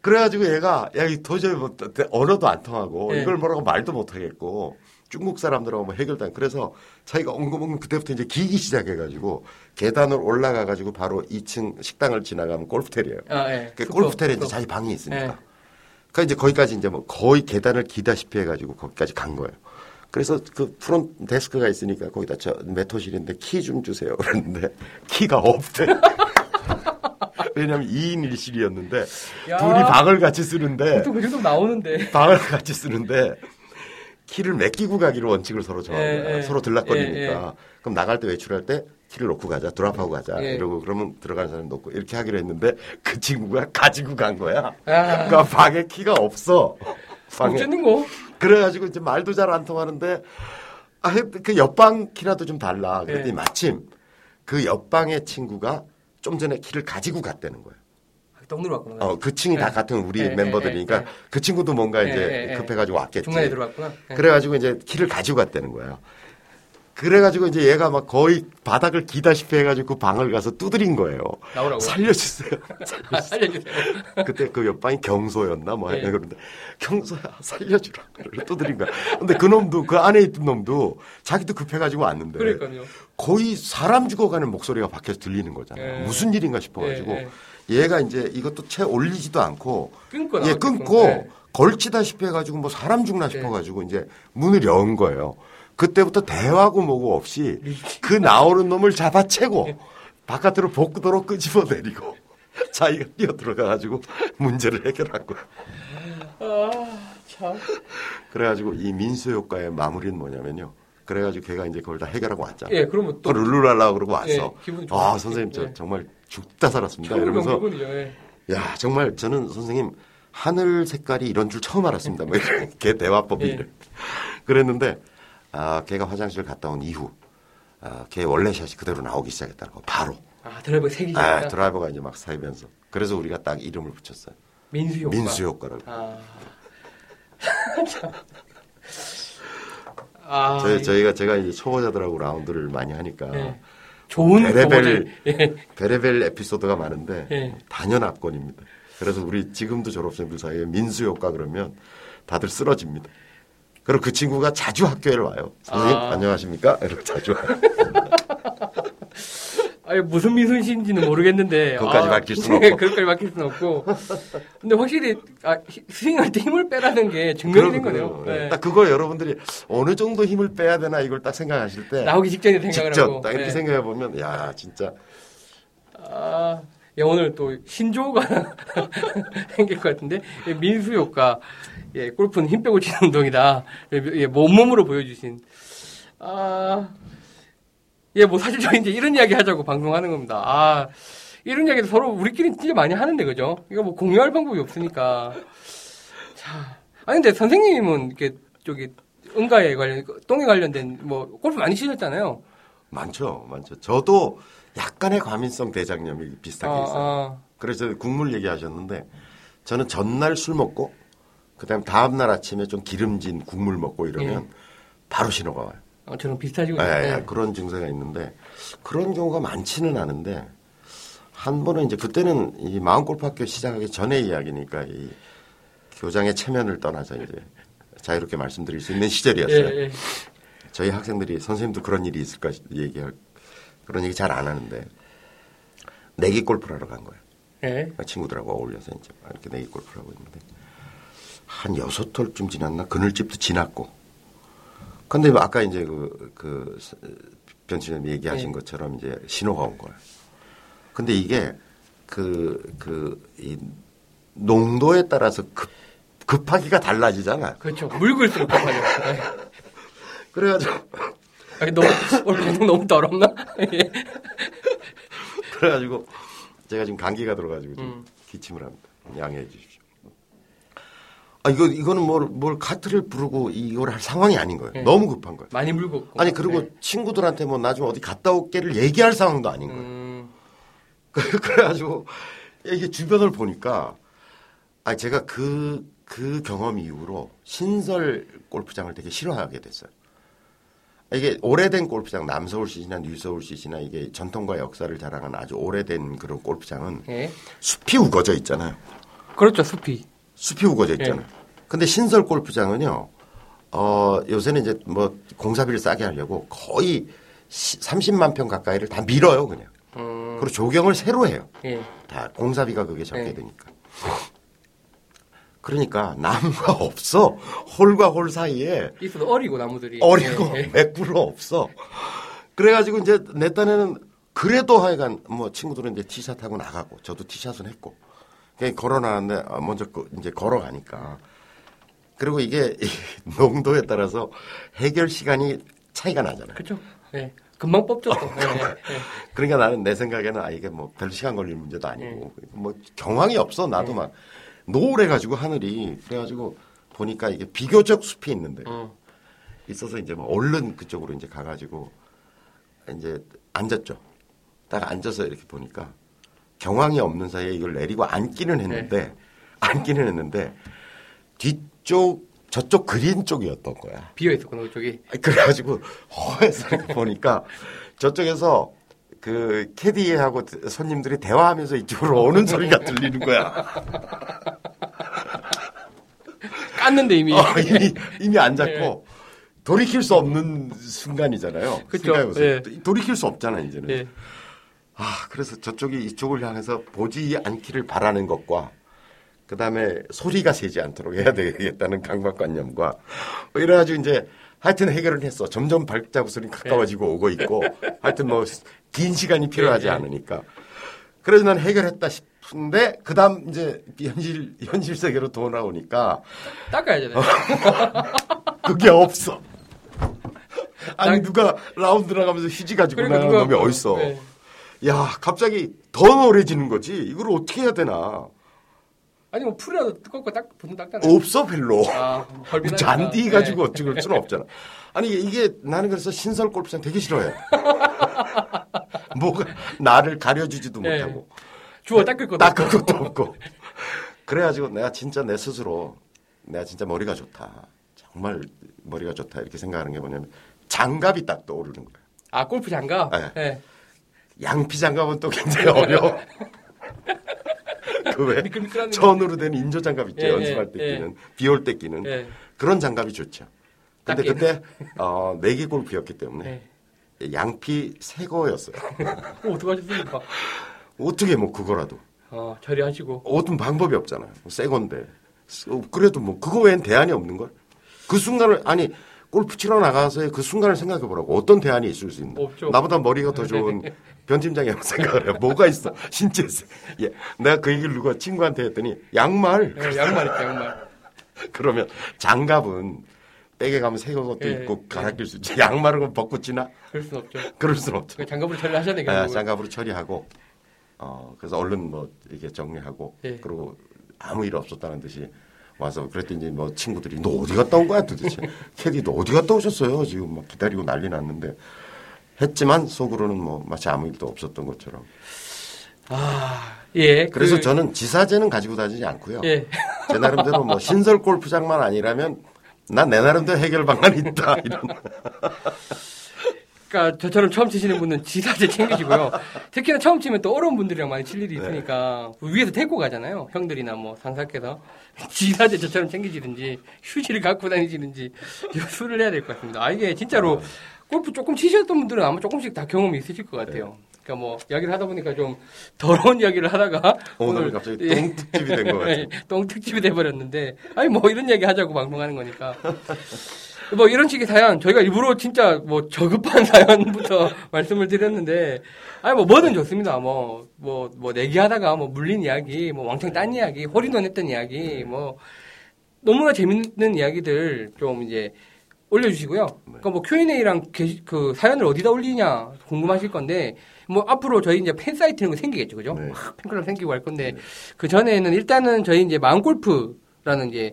그래가지고 얘가 야 이 도저히 뭐 언어도 안 통하고 예. 이걸 뭐라고 말도 못 하겠고 중국 사람들하고 뭐 해결도 안 그래서 자기가 엉금엉금 그때부터 이제 기기 시작해가지고 계단을 올라가가지고 바로 2층 식당을 지나가면 골프텔이에요. 아, 예. 그 골프텔에 이제 슈퍼. 자기 방이 있으니까. 예. 그러니까 이제 거기까지 이제 뭐 거의 계단을 기다시피 해가지고 거기까지 간 거예요. 그래서 그 프론트 데스크가 있으니까 거기다 저 몇 호실인데 키 좀 주세요. 그랬는데 키가 없대. 왜냐면 2인 1실이었는데 야. 둘이 방을 같이 쓰는데 보통 그 정도 나오는데. 방을 같이 쓰는데 키를 맡기고 가기로 원칙을 서로 정한 예, 거야. 예. 서로 들락거리니까. 예, 예. 그럼 나갈 때 외출할 때 키를 놓고 가자. drop하고 가자. 예. 이러고 그러면 들어가는 사람 놓고 이렇게 하기로 했는데 그 친구가 가지고 간 거야. 아. 그러니까 방에 키가 없어. 방에. 어쩌는 거? 그래가지고 이제 말도 잘 안 통하는데 아, 그 옆방 키라도 좀 달라. 그랬더니 예. 마침 그 옆방의 친구가 좀 전에 키를 가지고 갔다는 거예요. 떡 들어왔구나. 어, 그 층이 다 예. 같은 우리 예, 멤버들이니까 예, 예. 그 친구도 뭔가 예, 이제. 급해가지고 왔겠지. 중간에 들어왔구나. 예. 그래가지고 이제 키를 가지고 갔다는 거야. 그래가지고 이제 얘가 막 거의 바닥을 기다시피 해가지고 그 방을 가서 두드린 거예요. 나오라고. 살려주세요. 아, 살려주세요. 그때 그 옆방이 경소였나 뭐 예. 하여튼 그런데 경소야 살려주라. 두드린 거야. 근데 그 놈도 그 안에 있던 놈도 자기도 급해가지고 왔는데 그러니까요. 거의 사람 죽어가는 목소리가 밖에서 들리는 거잖아. 예. 무슨 일인가 싶어가지고 예, 얘가 이제 이것도 채 올리지도 않고 끊고 예. 끊고 예. 걸치다시피 해가지고 뭐 사람 죽나 싶어가지고 이제 문을 연 거예요. 그때부터 대화고 뭐고 없이 그 나오는 놈을 잡아채고 바깥으로 복도로 끄집어 내리고 자기가 뛰어 들어가가지고 문제를 해결한 거야. 아, 참. 그래가지고 이 민수 효과의 마무리는 뭐냐면요. 그래가지고 걔가 이제 그걸 다 해결하고 왔잖아. 예, 그러면 또 또. 룰루랄라 그러고 왔어. 예, 기분 좋아. 아 선생님 저 예. 정말 죽다 살았습니다. 이러면서. 예. 야 정말 저는 선생님 하늘 색깔이 이런 줄 처음 알았습니다. 뭐 이렇게 대화법이 예. 그랬는데 아 걔가 화장실 갔다 온 이후 아, 걔 원래 샷이 그대로 나오기 시작했다는 거 바로 아, 드라이버 색이 아, 아, 드라이버가 이제 막 사이면서 그래서 우리가 딱 이름을 붙였어요. 민수 효과. 민수 효과라고. 아. 참. 아. 저희, 저희가 제가 이제 초보자들하고 라운드를 많이 하니까 예. 좋은 베레벨 예. 베레벨 에피소드가 많은데 예. 단연합권입니다. 그래서 우리 지금도 졸업생들 사이에 민수 효과 그러면 다들 쓰러집니다. 그리고 그 친구가 자주 학교에 와요. 선생님 아. 안녕하십니까? 이렇게 자주 와요. 아니 무슨 민수인지는 모르겠는데. 그것까지 아, 밝힐 수는 네, 없고. 그것까지 밝힐 수는 없고. 근데 확실히 아, 히- 스윙할 때 힘을 빼라는 게 증명이 된 거네요. 예. 네. 딱 그걸 여러분들이 어느 정도 힘을 빼야 되나 이걸 딱 생각하실 때 나오기 직전에 생각을 직접 하고. 딱 이렇게 네. 생각해 보면 야 진짜. 아, 예, 오늘 또 신조어가 생길 것 같은데? 예, 민수 효과. 예, 골프는 힘 빼고 치는 운동이다. 예, 예, 몸몸으로 보여주신. 아 예, 뭐 사실 저희 이제 이런 이야기 하자고 방송하는 겁니다. 아, 이런 이야기도 서로 우리끼리 진짜 많이 하는데, 그죠? 이거 뭐 공유할 방법이 없으니까. 자. 아니, 근데 선생님은 이렇게, 저기, 응가에 관련, 똥에 관련된, 뭐, 골프 많이 치셨잖아요. 많죠, 많죠. 저도 약간의 과민성 대장염이 비슷하게 아, 있어요. 아. 그래서 국물 얘기하셨는데 저는 전날 술 먹고 그다음 다음 날 아침에 좀 기름진 국물 먹고 이러면 바로 신호가 와요. 어, 저랑 비슷하시고. 예, 예, 네. 그런 증세가 있는데 그런 경우가 많지는 않은데 한 번은 이제 그때는 이 마음 골프학교 시작하기 전의 이야기니까 이 교장의 체면을 떠나서 이제 자유롭게 말씀드릴 수 있는 예, 시절이었어요. 예. 저희 학생들이 선생님도 그런 일이 있을까 얘기할 그런 얘기 잘 안 하는데 내기 골프를 하러 간 거예요. 예. 친구들하고 어울려서 이제 이렇게 내기 골프를 하고 있는데 한 여섯 톨쯤 지났나 그늘집도 지났고 근데 뭐 아까 이제 그, 그, 변치님 얘기하신 네. 것처럼 이제 신호가 온 거예요. 근데 이게 그, 그, 이 농도에 따라서 급, 급하기가 달라지잖아. 그렇죠. 물글수록 급하죠. 네. 그래가지고 아니, 너무, 오늘 방송 너무 더럽나? 예. 그래가지고 제가 지금 감기가 들어가지고 좀 음. 기침을 합니다. 양해해 주십시오. 아 이거 이거는 뭘, 뭘 카트를 부르고 이걸 할 상황이 아닌 거예요. 네. 너무 급한 거예요. 많이 물고. 아니 그리고 네. 친구들한테 뭐 나중에 어디 갔다 올게를 얘기할 상황도 아닌 거예요. 음, 그래가지고 이게 주변을 보니까 아 제가 그그 경험 이후로 신설 골프장을 되게 싫어하게 됐어요. 이게 오래된 골프장 남서울시나 뉴서울시나 이게 전통과 역사를 자랑하는 아주 오래된 그런 골프장은 예. 숲이 우거져 있잖아요. 그렇죠, 숲이. 숲이 우거져 있잖아요. 근데 신설 골프장은요, 어, 요새는 이제 뭐 공사비를 싸게 하려고 거의 시- 30만 평 가까이를 다 밀어요, 그냥. 음, 그리고 조경을 새로 해요. 예. 다 공사비가 그게 적게 네. 되니까. 그러니까 나무가 없어. 홀과 홀 사이에 있어도 어리고 나무들이. 어리고 예, 예. 맥구로 없어. 그래가지고 이제 내 딴에는 그래도 하여간 뭐 친구들은 이제 티샷 하고 나가고 저도 티샷은 했고 그냥 걸어 나왔는데 아, 먼저 그 이제 걸어가니까 그리고 이게 이 농도에 따라서 해결 시간이 차이가 나잖아요. 그렇죠. 예. 금방 뽑죠. 또. 예, 예, 예. 그러니까 나는 내 생각에는 아 이게 뭐 별 시간 걸릴 문제도 아니고 뭐 경황이 없어 나도 막 노을해 가지고 하늘이 그래 가지고 보니까 이게 비교적 숲이 있는데 음. 있어서 이제 뭐 얼른 그쪽으로 이제 가가지고 이제 앉았죠. 딱 앉아서 이렇게 보니까 경황이 없는 사이에 이걸 내리고 앉기는 했는데 앉기는 했는데 뒤쪽 저쪽 그린 쪽이었던 거야. 비어 있었구나, 그쪽이. 그래가지고 허해서 보니까 저쪽에서 그 캐디하고 손님들이 대화하면서 이쪽으로 오는 소리가 들리는 거야. 깠는데 이미. 어, 이미 이미 안 잡고 예. 돌이킬 수 없는 순간이잖아요. 생각해보세요. 예. 돌이킬 수 없잖아 이제는. 예. 아 그래서 저쪽이 이쪽을 향해서 보지 않기를 바라는 것과 그 다음에 소리가 새지 않도록 해야 되겠다는 강박관념과 뭐 이래가지고 이제 하여튼 해결을 했어. 점점 발자국소리 가까워지고 오고 있고 하여튼 뭐 긴 시간이 필요하지 예, 예. 않으니까. 그래서 난 해결했다 싶은데 그 다음 이제 현실 현실 세계로 돌아오니까 닦아야잖아요. 그게 없어. 아니 누가 라운드 나가면서 휴지 가지고 그러니까 나가는 놈이 어딨어. 네. 야 갑자기 더 노래지는 거지. 이걸 어떻게 해야 되나. 아니, 뭐, 풀이라도 꺾고 딱, 보통 닦잖아요. 없어 별로. 아. 잔디 가지고 네. 어찌 그럴 수는 없잖아. 아니 이게, 나는 그래서 신설 골프장 되게 싫어해. 뭐가 나를 가려주지도 네. 못하고 주워 닦을 것도 닦을. 것도 없고. 그래가지고 내가 진짜 내 스스로 내가 진짜 머리가 좋다. 정말 머리가 좋다 이렇게 생각하는 게 뭐냐면 장갑이 딱 떠오르는 거야. 아, 골프 장갑? 네. 예. 양피 장갑은 또 굉장히 어려워. 그 왜? 미끌미끌한 천으로 된 인조 장갑 있죠. 예, 연습할 때 예, 끼는 비 올 때 끼는 예. 그런 장갑이 좋죠. 근데. 그때 어, 내기 골프였기 때문에 예. 양피 새 거였어요. 어, 어떡하셨습니까? 어떻게 뭐 그거라도 어, 처리하시고. 어떤 방법이 없잖아요. 새 건데 어, 그래도 뭐 그거 외엔 대안이 없는 걸. 그 순간을 아니 골프 치러 나가서의 그 순간을 생각해 보라고 어떤 대안이 있을 수 있나? 없죠. 나보다 머리가 더 좋은 변 팀장이 형 생각을 해. 뭐가 있어? 신체. 예, 내가 그 얘기를 누가 친구한테 했더니 양말. 예, 양말 있죠, 양말. 그러면 장갑은 백에 가면 새 것도 예, 있고 예. 갈아낄 수 있지. 양말은 벗고 지나? 그럴 순 없죠. 그럴 수는 없죠. 그 장갑으로 처리하셔야 아, 되겠고. 장갑으로 처리하고 어 그래서 얼른 뭐 이게 정리하고 예. 그리고 아무 일 없었다는 듯이 와서 그랬더니 뭐 친구들이 너 어디 갔다 온 거야? 도대체 캐디 너 어디 갔다 오셨어요? 지금 막 기다리고 난리 났는데. 했지만 속으로는 뭐 마치 아무 일도 없었던 것처럼. 아, 예. 그래서 그- 저는 지사제는 가지고 다니지 않고요. 예. 제 나름대로 뭐 신설 골프장만 아니라면 난 내 나름대로 해결 방안이 있다 이런 그러니까 저처럼 처음 치시는 분은 지사제 챙기시고요. 특히나 처음 치면 또 어려운 분들이랑 많이 칠 네. 일이 있으니까 위에서 데리고 가잖아요. 형들이나 뭐 상사께서 지사제 저처럼 챙기시든지 휴지를 갖고 다니시든지 이거 술을 해야 될 것 같습니다. 아 이게 진짜로 골프 조금 치셨던 분들은 아마 조금씩 다 경험이 있으실 것 같아요. 그러니까 뭐 이야기를 하다 보니까 좀 더러운 이야기를 하다가 오늘 갑자기 예. 똥 특집이 된 것 같아요. 예, 똥 특집이 돼 버렸는데 아니 뭐 이런 얘기 하자고 방송하는 거니까 뭐 이런 식의 사연 저희가 일부러 진짜 뭐 저급한 사연부터 말씀을 드렸는데 아니 뭐 뭐든 좋습니다 뭐 뭐 뭐 내기하다가 뭐 물린 이야기 뭐 왕창 딴 이야기 홀인원 했던 이야기 뭐 너무나 재밌는 이야기들 좀 이제 올려주시고요. 그러니까 뭐 Q&A랑 게시, 그 사연을 어디다 올리냐 궁금하실 건데 뭐 앞으로 저희 이제 팬 사이트 이런 거 생기겠죠, 그죠? 네. 막 팬클럽 생기고 할 건데 그 전에는 일단은 저희 이제 마음골프라는 이제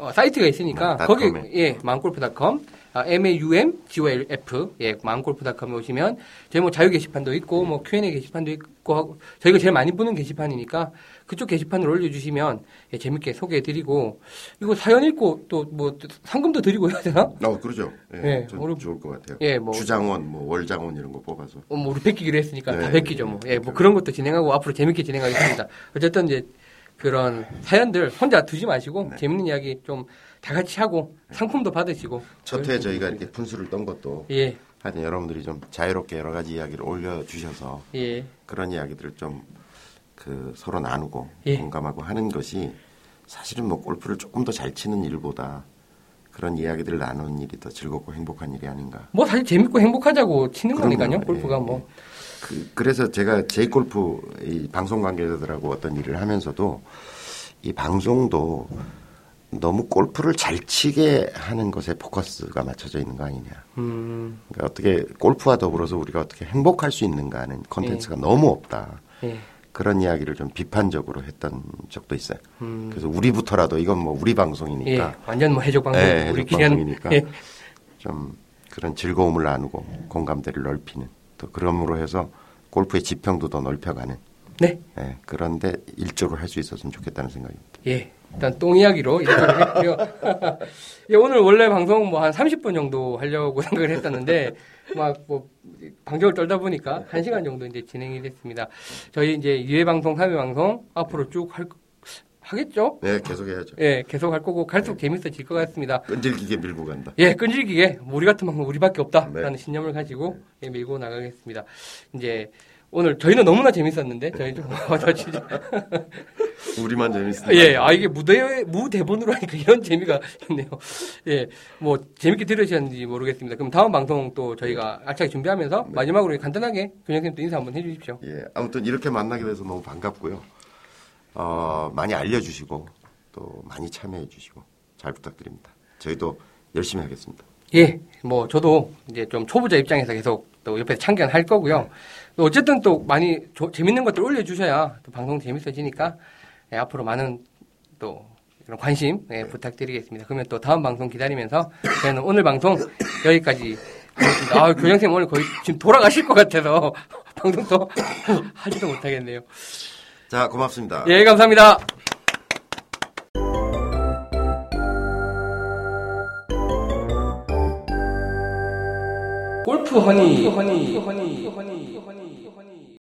어, 사이트가 있으니까 네, 거기 닷컴에. 예 마음골프.com 아, M A U M G O L F 예 마음골프.com에 오시면 저희 뭐 자유 게시판도 있고 뭐 Q&A 게시판도 있고 하고 저희가 제일 많이 보는 게시판이니까 그쪽 게시판을 올려주시면 예, 재밌게 소개해드리고 이거 사연 읽고 또 뭐 상금도 드리고 해야 되나? 어, 그러죠. 예, 네, 좀 오늘- 좋을 것 같아요. 예, 뭐 주장원, 뭐 월장원 이런 거 뽑아서. 어, 뭐 우리 베끼기로 했으니까 다 네, 베끼죠 뭐. 예, 뭐 그런 것도 진행하고 앞으로 재밌게 진행하겠습니다. 어쨌든 이제 그런 사연들 혼자 두지 마시고 네. 재밌는 이야기 좀 다 같이 하고 상품도 받으시고. 첫 회 저희가 이렇게 분수를 떤 것도 예, 하여튼 여러분들이 좀 자유롭게 여러 가지 이야기를 올려주셔서 예, 그런 이야기들을 좀 그 서로 나누고 예. 공감하고 하는 것이 사실은 뭐 골프를 조금 더 잘 치는 일보다 그런 이야기들을 나누는 일이 더 즐겁고 행복한 일이 아닌가. 뭐 사실 재밌고 행복하자고 치는 그럼요. 거니까요. 골프가 예, 뭐. 그, 그 래서 제가 제이골프 이 방송 관계자들하고 어떤 일을 하면서도 이 방송도 너무 골프를 잘 치게 하는 것에 포커스가 맞춰져 있는 거 아니냐. 음, 그러니까 어떻게 골프와 더불어서 우리가 어떻게 행복할 수 있는가 하는 컨텐츠가 너무 없다. 예, 그런 이야기를 좀 비판적으로 했던 적도 있어요. 음, 그래서 우리부터라도 이건 뭐 우리 예, 방송이니까. 완전 뭐 해적 방송. 네, 우리끼리 하는. 방송이니까 예, 좀 그런 즐거움을 나누고 공감대를 넓히는 또 그럼으로 해서 골프의 지평도 더 넓혀가는 네, 예, 그런데 일조를 할 수 있었으면 좋겠다는 생각입니다. 예. 일단 똥 이야기로 이렇게 했고요. 예, 오늘 원래 방송 뭐 한 30분 정도 하려고 생각을 했었는데 막뭐 방정을 떨다 보니까 1시간 정도 이제 진행이 됐습니다. 저희 이제 유해 방송, 3회 방송 앞으로 쭉 할, 하겠죠? 네, 계속 해야죠. 예, 계속 할 거고 갈수록 재밌어질 것 같습니다. 끈질기게 밀고 간다. 예, 끈질기게 뭐 우리 같은 방송 우리밖에 없다라는 네. 신념을 가지고 예, 밀고 나가겠습니다. 이제 오늘 저희는 너무나 재밌었는데 저희 좀 더 진짜 우리만 재밌습니다. 예, 아 이게 무대 무대본으로 하니까 이런 재미가 있네요. 예, 뭐 재밌게 들으셨는지 모르겠습니다. 그럼 다음 방송 또 저희가 알차게 준비하면서 마지막으로 간단하게 교장님 또 인사 한번 해주십시오. 예, 아무튼 이렇게 만나게 돼서 너무 반갑고요. 어, 많이 알려주시고 또 많이 참여해주시고 잘 부탁드립니다. 저희도 열심히 하겠습니다. 예, 뭐 저도 이제 좀 초보자 입장에서 계속 또 옆에서 참견할 거고요. 또 어쨌든 또 많이 조- 재밌는 것들 올려주셔야 또 방송 재밌어지니까 예, 앞으로 많은 또 그런 관심 예, 부탁드리겠습니다. 그러면 또 다음 방송 기다리면서 저희는 오늘 방송 여기까지 하겠습니다. 아, 교장선생님 오늘 거의 지금 돌아가실 것 같아서 방송도 하지도 못하겠네요. 자, 고맙습니다. 예, 감사합니다. 골프 허니, 허니, 허니, 허니.